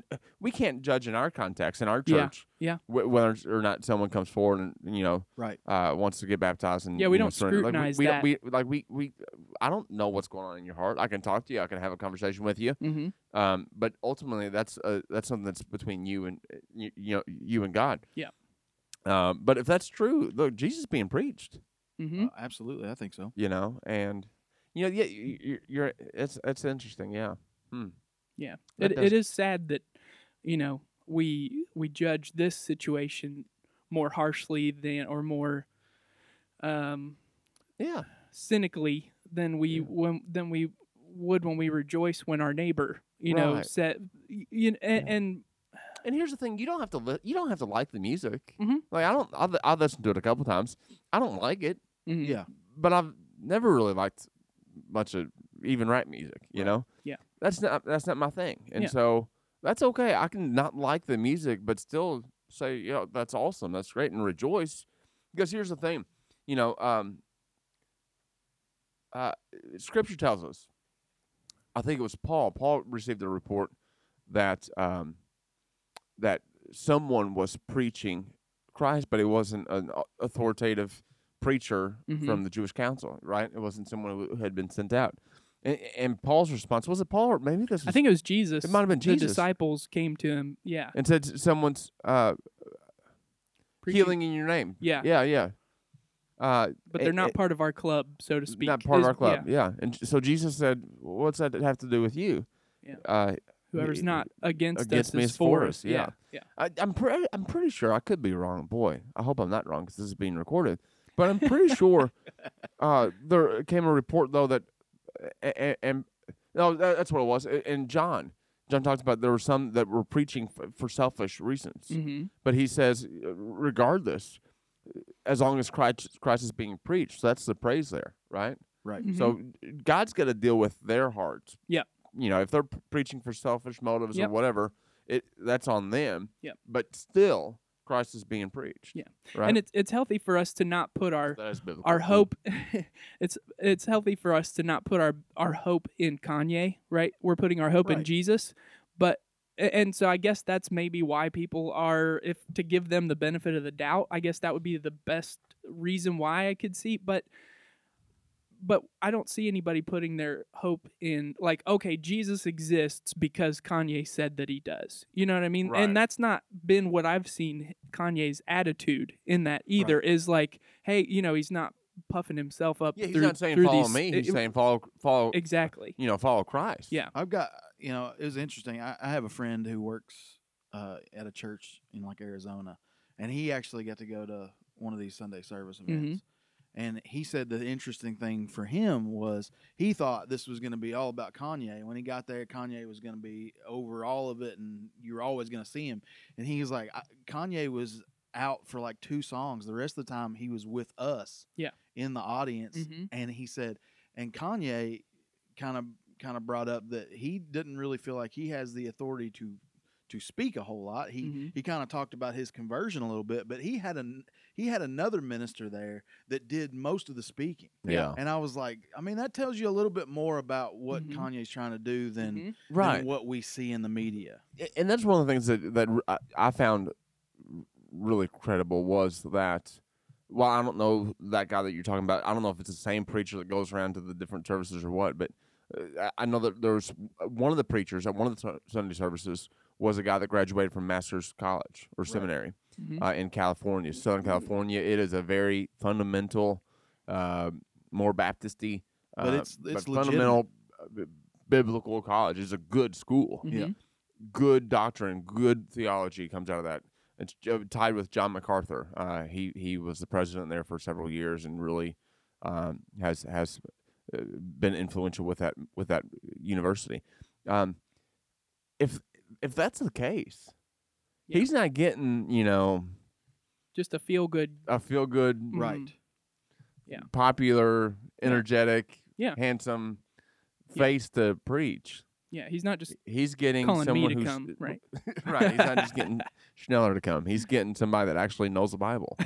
we can't judge in our context, in our church, yeah. wh- whether or not someone comes forward and, you know, Right. uh, wants to get baptized. And, Yeah, we don't surrender. scrutinize like, that. we, We, we, like, we, we, I don't know what's going on in your heart. I can talk to you. I can have a conversation with you. Mm-hmm. Um, but ultimately, that's uh, that's something that's between you and uh, you, you know you and God. Yeah. Um, but if that's true, look, Jesus is being preached Mm-hmm. Uh, absolutely. I think so. you know, and you know, yeah, you, you- you're it's it's interesting, yeah. Hmm. Yeah, That it, does- it is sad that you know we we judge this situation more harshly than or more um, Yeah, cynically than we Yeah. when than we would when we rejoice when our neighbor you know Right. said y- you, and, Yeah. and and here's the thing: you don't have to li- you don't have to like the music. Mhm. Like I don't, I've, I've listened to it a couple times. I don't like it, mhm. Yeah. but I've never really liked much of even rap music. You Right. know, Yeah. that's not that's not my thing, and Yeah. so that's okay. I can not like the music, but still say, you know, that's awesome, that's great, and rejoice. Because here's the thing, you know, um, uh, Scripture tells us. I think it was Paul. Paul received a report that um, that someone was preaching Christ, but it wasn't an authoritative preacher Mhm. from the Jewish council, right? It wasn't someone who had been sent out. And, and Paul's response was it Paul or maybe this was I think it was Jesus. It might have been Jesus. The disciples came to him. Yeah, and said someone's uh, preaching- healing in your name. Yeah. yeah, yeah. Uh, but they're it- not it- part of our club, so to speak. not part of our club. yeah, Yeah. and so Jesus said, "What's that have to do with you?" Yeah. Uh, whoever's not against, against us me is for for us, yeah. yeah. I, I'm pretty. I'm pretty sure I could be wrong. Boy, I hope I'm not wrong because this is being recorded. But I'm pretty sure uh, there came a report though that, and, and no, that, that's what it was. And John, John talks about there were some that were preaching f- for selfish reasons. Mm-hmm. But he says, uh, regardless, as long as Christ, Christ is being preached, that's the praise there, right? Right. Mhm. So God's got to deal with their hearts. Yeah. You know, if they're p- preaching for selfish motives Yep. or whatever, it that's on them. Yep. But still, Christ is being preached. Yeah. Right. And it's it's healthy for us to not put our that is biblical. our Mm. hope it's it's healthy for us to not put our our hope in Kanye, right? We're putting our hope in Jesus. But and so I guess that's maybe why people are if to give them the benefit of the doubt, I guess that would be the best reason why I could see, but but I don't see anybody putting their hope in like okay, Jesus exists because Kanye said that he does. You know what I mean? Right. And that's not been what I've seen Kanye's attitude in that either is like, hey, you know, he's not puffing himself up Yeah, he's through, not saying through follow these, me. He's it- saying follow, follow. exactly. You know, follow Christ. Yeah. I've got you know it was interesting. I, I have a friend who works uh, at a church in like Arizona, and he actually got to go to one of these Sunday service Mhm. events. And he said the interesting thing for him was he thought this was going to be all about Kanye. When he got there, Kanye was going to be over all of it, and you were always going to see him. And he was like, I, Kanye was out for like two songs. The rest of the time, he was with us. Yeah. in the audience Mhm. and he said and kanye kind of kind of brought up that he didn't really feel like he has the authority to to speak a whole lot he Mhm. he kind of talked about his conversion a little bit but he had an he had another minister there that did most of the speaking Yeah. and i was like i mean that tells you a little bit more about what Mhm. kanye's trying to do than, Mhm. than Right. what we see in the media and that's one of the things that that r- I, I found really credible was that. Well, I don't know that guy that you're talking about. I don't know if it's the same preacher that goes around to the different services or what, but uh, I- I know that there was one of the preachers at one of the Su- Sunday services was a guy that graduated from Master's College or seminary Mhm. uh, in California, Southern California. It is a very fundamental, uh, more Baptisty But it's- it's legitimate. fundamental uh, biblical college is a good school. Yeah. Mhm. Good doctrine, good theology comes out of that. It's tied with John MacArthur. Uh, he he was the president there for several years and really um, has has uh, been influential with that with that university. Um, if if that's the case, Yeah. he's not getting you know Just a feel good. a feel good, Right. Mhm. Yeah. popular, energetic, Yeah. handsome Yeah. face to preach. Yeah, he's not just He's getting calling me someone to who's come, right? right. He's not just getting Schneller to come. He's getting somebody that actually knows the Bible.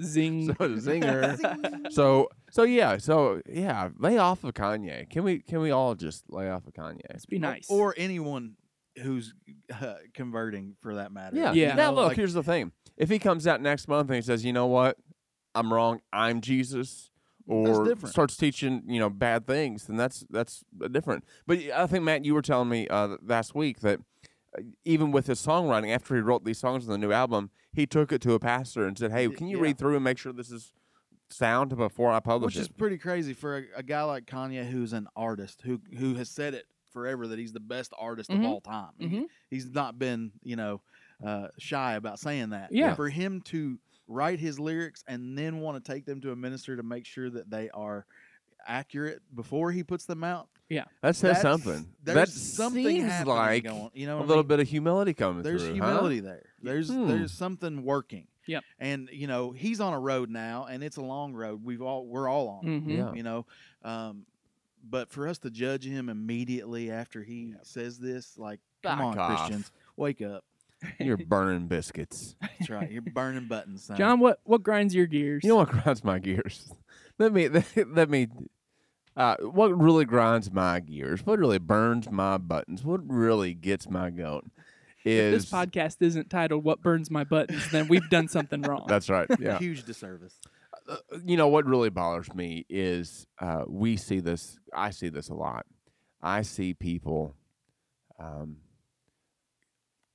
zing. So zinger. so so yeah. So yeah. Lay off of Kanye. Can we can we all just lay off of Kanye? Let's be nice. Or anyone who's uh, converting for that matter. Yeah. Yeah. Now know, look. like- here's the thing. If he comes out next month and he says, you know what, I'm wrong. I'm Jesus. Or starts teaching, you know, bad things, then that's that's different. But I think Matt, you were telling me uh, last week that uh, even with his songwriting, after he wrote these songs in the new album, he took it to a pastor and said, "Hey, can you yeah. read through and make sure this is sound before I publish which is pretty crazy for a, a guy like Kanye, who's an artist who who has said it forever that he's the best artist Mhm. of all time. He- Mhm. he's not been you know uh, shy about saying that. Yeah. For him to write his lyrics and then want to take them to a minister to make sure that they are accurate before he puts them out. Yeah, that says that's- something. There's That something seems like going. You know, a little mean? bit of humility coming there's through. huh? humility there. There's Hmm. there's something working. Yep. And you know he's on a road now, and it's a long road. We've all we're all on. it, Mhm. Yeah. You know, um, but for us to judge him immediately after he says this, like, come on, off. Christians, wake up. You're burning biscuits. That's right. You're burning buttons, son. Jon, what what grinds your gears? You know what grinds my gears? Let me let me. Uh, what really grinds my gears? What really burns my buttons? What really gets my goat? if Is this podcast isn't titled "What Burns My Buttons," then we've done something wrong. that's right. Yeah. Huge disservice. Uh, you know what really bothers me is uh, we see this. I see this a lot. I see people um,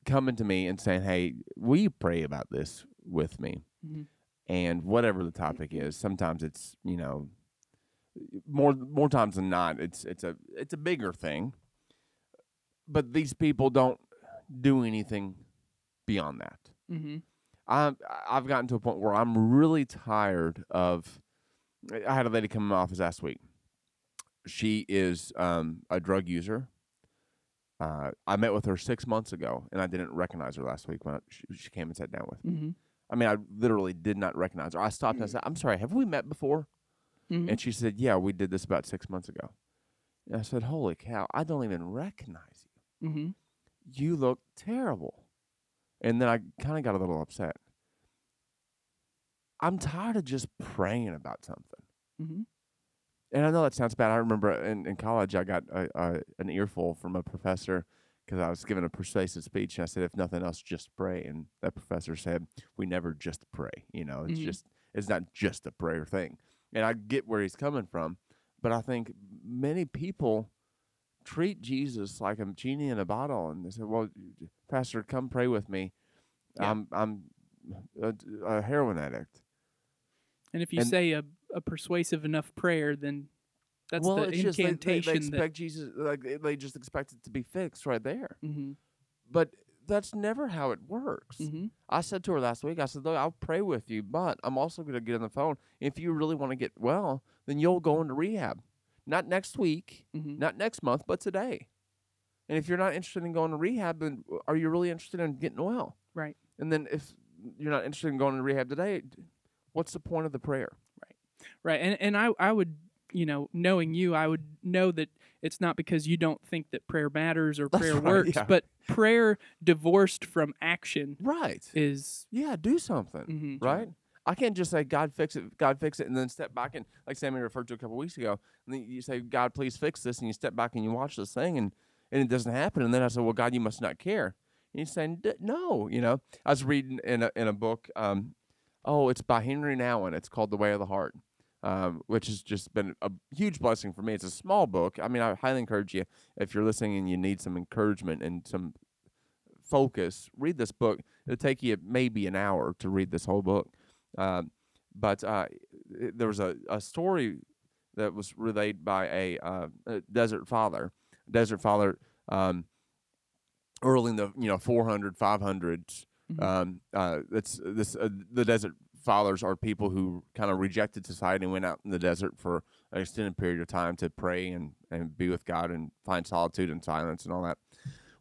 coming to me and saying, "Hey, will you pray about this with me?" Mhm. And whatever the topic is, sometimes it's you know more more times than not, it's it's a it's a bigger thing. But these people don't do anything beyond that. hmm I'm I've gotten to a point where I'm really tired of. I had a lady come in my office last week. She is um, a drug user. Uh, I met with her six months ago, and I didn't recognize her last week when I, she, she came and sat down with me. hmm I mean, I literally did not recognize her. I stopped and I said, "I'm sorry, have we met before?" hmm And she said, "Yeah, we did this about six months ago." And I said, "Holy cow! I don't even recognize you." hmm you look terrible. And then I kind of got a little upset. I'm tired of just praying about something. hmm And I know that sounds bad. I remember in, in college, I got a, a, an earful from a professor because I was giving a persuasive speech. And I said, if nothing else, just pray. And that professor said, we never just pray. You know, it's Mhm. just, it's not just a prayer thing. And I get where he's coming from. But I think many people treat Jesus like a genie in a bottle. And they said, well, Pastor, come pray with me. Yeah. I'm, I'm a, a heroin addict. And if you And- say a, a persuasive enough prayer, then that's well, the it's just they- they, incantation they, that. Jesus, like they- just expect it to be fixed right there. hmm But that's never how it works. hmm I said to her last week, I said, look, I'll pray with you, but I'm also going to get on the phone. If you really want to get well, then you'll go into rehab. Not next week, hmm not next month, but today. And if you're not interested in going to rehab, then are you really interested in getting well? Right. And then if you're not interested in going to rehab today, what's the point of the prayer? Right. Right. And and I I would you know knowing you I would know that it's not because you don't think that prayer matters or That's prayer right, works, yeah. but prayer divorced from action Right. is Yeah, do something. mhm, right? I can't just say God fix it, God fix it, and then step back and like Sammy referred to a couple weeks ago. And then you say, God, please fix this, and you step back and you watch this thing, and and it doesn't happen. And then I said, Well, God, you must not care. And he's saying, "D- No, you know. I was reading in a in a book. Um, oh, it's by Henri Nouwen. It's called The Way of the Heart. Um, which has just been a huge blessing for me. It's a small book. I mean, I highly encourage you if you're listening and you need some encouragement and some focus, read this book. It'll take you maybe an hour to read this whole book. Um, but uh, there was a, a story that was relayed by a, uh, a desert father. Desert father, um, early in the you know 400, 500s. Mhm. Um, uh, it's this uh, the desert fathers are people who kind of rejected society and went out in the desert for an extended period of time to pray and, and be with God and find solitude and silence and all that.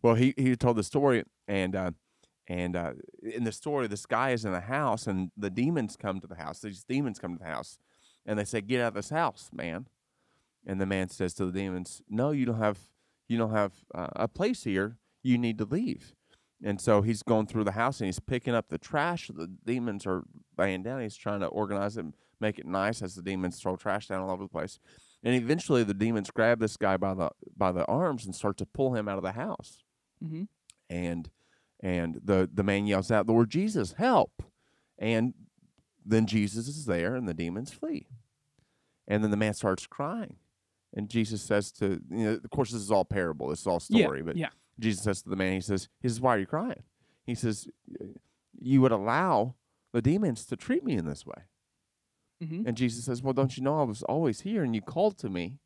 Well, he he told the story and uh, and uh, in the story, this guy is in a house and the demons come to the house. These demons come to the house and they say, "Get out of this house, man." And the man says to the demons, "No, you don't have you don't have uh, a place here. You need to leave." And so he's going through the house and he's picking up the trash the demons are laying down. He's trying to organize it, make it nice as the demons throw trash down all over the place. And eventually, the demons grab this guy by the by the arms and start to pull him out of the house. Mm-hmm. And and the the man yells out, "Lord Jesus, help!" And then Jesus is there, and the demons flee. And then the man starts crying, and Jesus says to you know, of course, this is all parable. This is all story, yeah, but yeah. Jesus says to the man, he says, he says, why are you crying? He says, you would allow the demons to treat me in this way. Mm-hmm. And Jesus says, well, don't you know I was always here and you called to me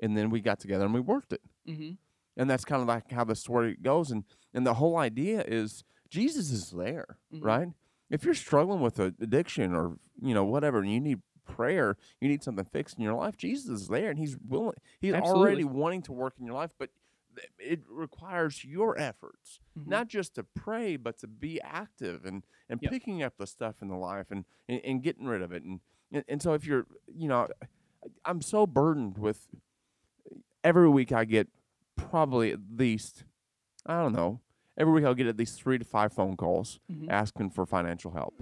and then we got together and we worked it. Mm-hmm. And that's kind of like how the story goes. And, and the whole idea is Jesus is there, Mhm. right? If you're struggling with a addiction or, you know, whatever, and you need prayer, you need something fixed in your life, Jesus is there and he's willing, he's already wanting to work in your life, but it requires your efforts Mhm. not just to pray, but to be active and, and Yep. picking up the stuff in the life and, and, and getting rid of it. And, and, and so if you're, you know, I'm so burdened with every week I get probably at least, I don't know, every week I'll get at least three to five phone calls Mhm. asking for financial help.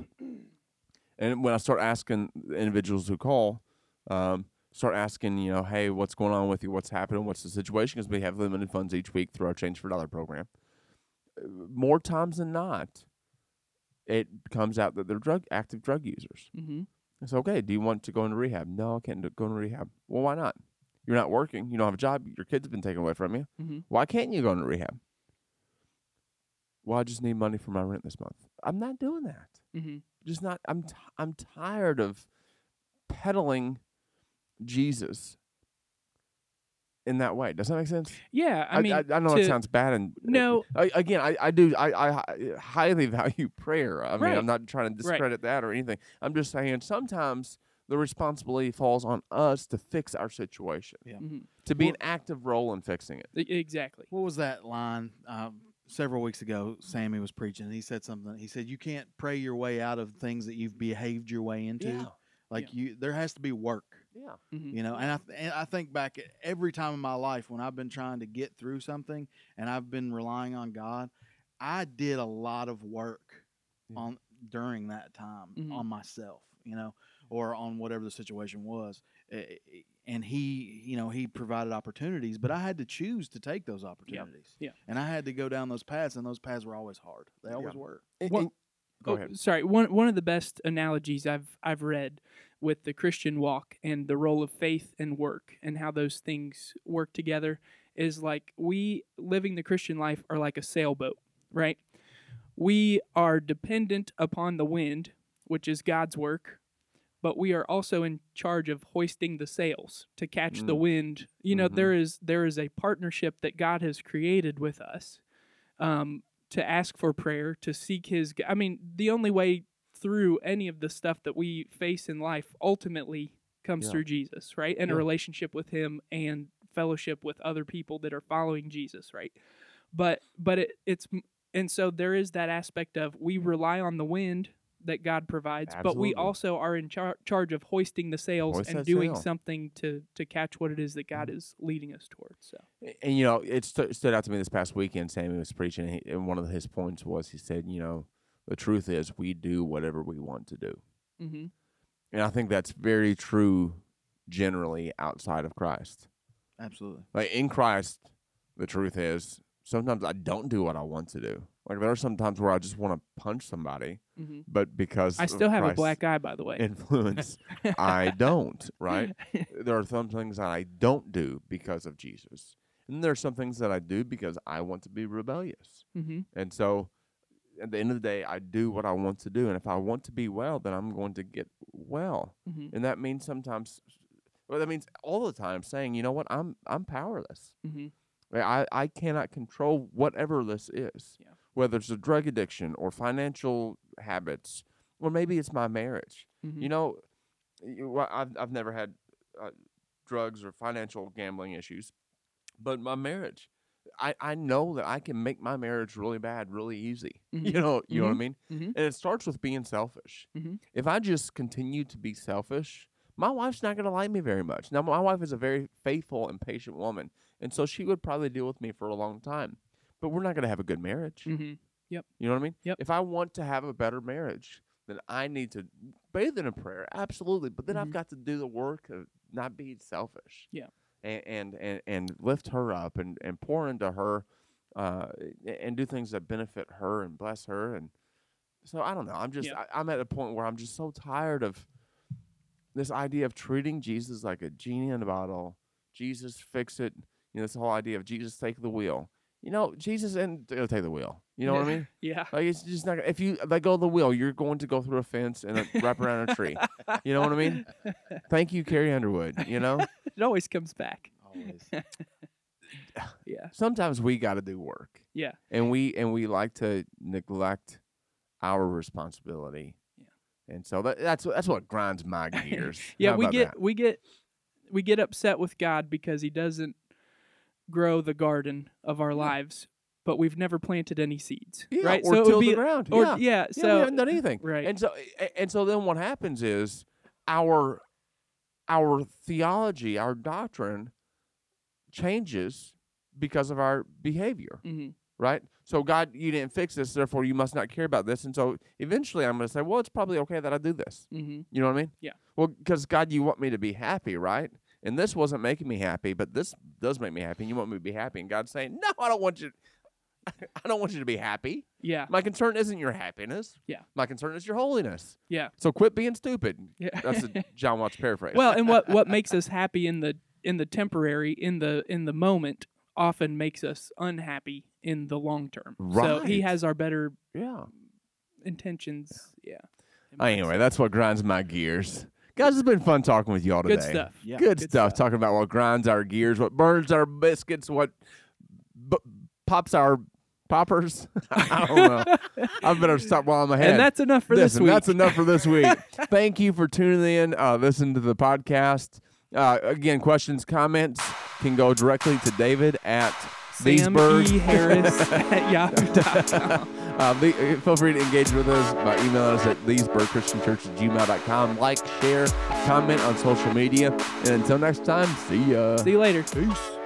And when I start asking the individuals who call, um, start asking, you know, hey, what's going on with you? What's happening? What's the situation? Because we have limited funds each week through our Change for Dollar program. More times than not, it comes out that they're drug active drug users. Mm-hmm. It's okay. Do you want to go into rehab? No, I can't go into rehab. Well, why not? You're not working. You don't have a job. Your kids have been taken away from you. Mm-hmm. Why can't you go into rehab? Well, I just need money for my rent this month. I'm not doing that Mm-hmm. just not i'm t- i'm tired of peddling jesus in that way does that make sense Yeah, I mean, I, I, know it sounds bad and uh, No. I, again I, I do I, I highly value prayer i mean Right. i'm not trying to Right. discredit that or anything i'm just saying sometimes the responsibility falls on us to fix our situation Yeah. Mhm. to be Well- an active role in fixing it exactly. What was that line? Um, several weeks ago, Sammy was preaching. And he said something. He said, "You can't pray your way out of things that you've behaved your way into. Like you, there has to be work. yeah Mm-hmm. You know." And I, th- and I think back at every time in my life when I've been trying to get through something and I've been relying on God, I did a lot of work Yeah. on during that time Mhm. on myself. You know, or on whatever the situation was. Eh, eh, And he, you know, he provided opportunities, but I had to choose to take those opportunities. yeah. And I had to go down those paths, and those paths were always hard. They always Yeah. were. And- Well- and- go Oh, ahead Sorry, one one of the best analogies I've I've read with the Christian walk and the role of faith and work and how those things work together is like we living the Christian life are like a sailboat, right? We are dependent upon the wind, which is God's work, but we are also in charge of hoisting the sails to catch the Mm. wind. You know, Mhm. there is there is a partnership that God has created with us. Um, to ask for prayer, to seek His. I mean, the only way through any of the stuff that we face in life ultimately comes Yeah. through Jesus, right? And a relationship with Him and fellowship with other people that are following Jesus, right? But but it, it's and so there is that aspect of we rely on the wind that God provides, but we also are in char- charge of hoisting the sails Hoist and doing sail. something to to catch what it is that God is leading us towards. So and you know it stu- stood out to me this past weekend sammy was preaching and, he, and one of his points was he said you know the truth is we do whatever we want to do hmm and i think that's very true generally outside of christ Absolutely. like in christ the truth is sometimes i don't do what i want to do like there are some times where i just want to punch somebody hmm but because I still have a black eye, by the way. influence i don't right there are some things that I don't do because of Jesus. And there are some things that I do because I want to be rebellious. hmm And so at the end of the day, I do what I want to do, and if I want to be well, then I'm going to get well, Mhm. and that means sometimes, well, that means all the time saying, you know what, I'm I'm powerless. Mhm. I I cannot control whatever this is, Yeah. Whether it's a drug addiction or financial habits, or maybe it's my marriage. Mhm. You know, you- I've I've never had uh, drugs or financial gambling issues, but my marriage, I I know that I can make my marriage really bad really easy. You Mhm. know, you know what I Mhm. mean. Mhm. And it starts with being selfish. If I just continue to be selfish, my wife's not going to like me very much. Now, my wife is a very faithful and patient woman, and so she would probably deal with me for a long time. But we're not going to have a good marriage. Mhm. You know what I mean? Yep. If I want to have a better marriage, then I need to bathe in a prayer, absolutely. But then I've Mhm. got to do the work of not being selfish. Yeah. And and and, and lift her up and, and pour into her, uh, and do things that benefit her and bless her. And so I don't know. I'm just Yeah. I, I'm at a point where I'm just so tired of this idea of treating Jesus like a genie in a bottle. Jesus fix it. You know, this whole idea of Jesus take the wheel. You know, Jesus and take the wheel. You know what I mean? Yeah. Like it's just not. If you let go of the wheel, you're going to go through a fence and uh, wrap around a tree. You know what I mean? Thank you, Carrie Underwood. You know, It always comes back. Always. Yeah. sometimes we got to do work, Yeah. and we and we like to neglect our responsibility. Yeah. And so that, that's what- that's what grinds my gears. Yeah, How we get that? we get we get upset with God because he doesn't grow the garden of our lives, but we've never planted any seeds. yeah, right? or so it till be the ground. or yeah. yeah, Yeah, we haven't done anything. right. And so and so then what happens is our our theology, our doctrine changes because of our behavior, mhm, right? So God, you didn't fix this, therefore you must not care about this. And so eventually I'm going to say, well, it's probably okay that I do this. mhm. You know what I mean? Yeah. Well, because God, you want me to be happy, right? And this wasn't making me happy, but this does make me happy. And you want me to be happy, and God's saying, no, I don't want you. I don't want you to be happy. Yeah. My concern isn't your happiness. Yeah. My concern is your holiness. Yeah. So quit being stupid. Yeah. That's a Jon Watts paraphrase. well, and what what makes us happy in the in the temporary in the in the moment often makes us unhappy in the long term. Right. So he has our better yeah. intentions. Yeah. mind. Anyway, that's what grinds my gears. Guys, it's been fun talking with y'all today. good stuff. Yeah. Good, Good stuff. stuff. Talking about what grinds our gears, what burns our biscuits, what b- pops our poppers. I don't know. I better stop while I'm ahead. And that's enough for Listen, this week. That's enough for this week. Thank you for tuning in, uh, listening to the podcast. Uh, again, questions, comments can go directly to David at Sam Leesburg. E. Harris at yahoo.com. Uh, le- feel free to engage with us by emailing us at leesburgchristianchurch at gmail.com. Like, share, comment on social media. And until next time, see ya. See you later. Peace.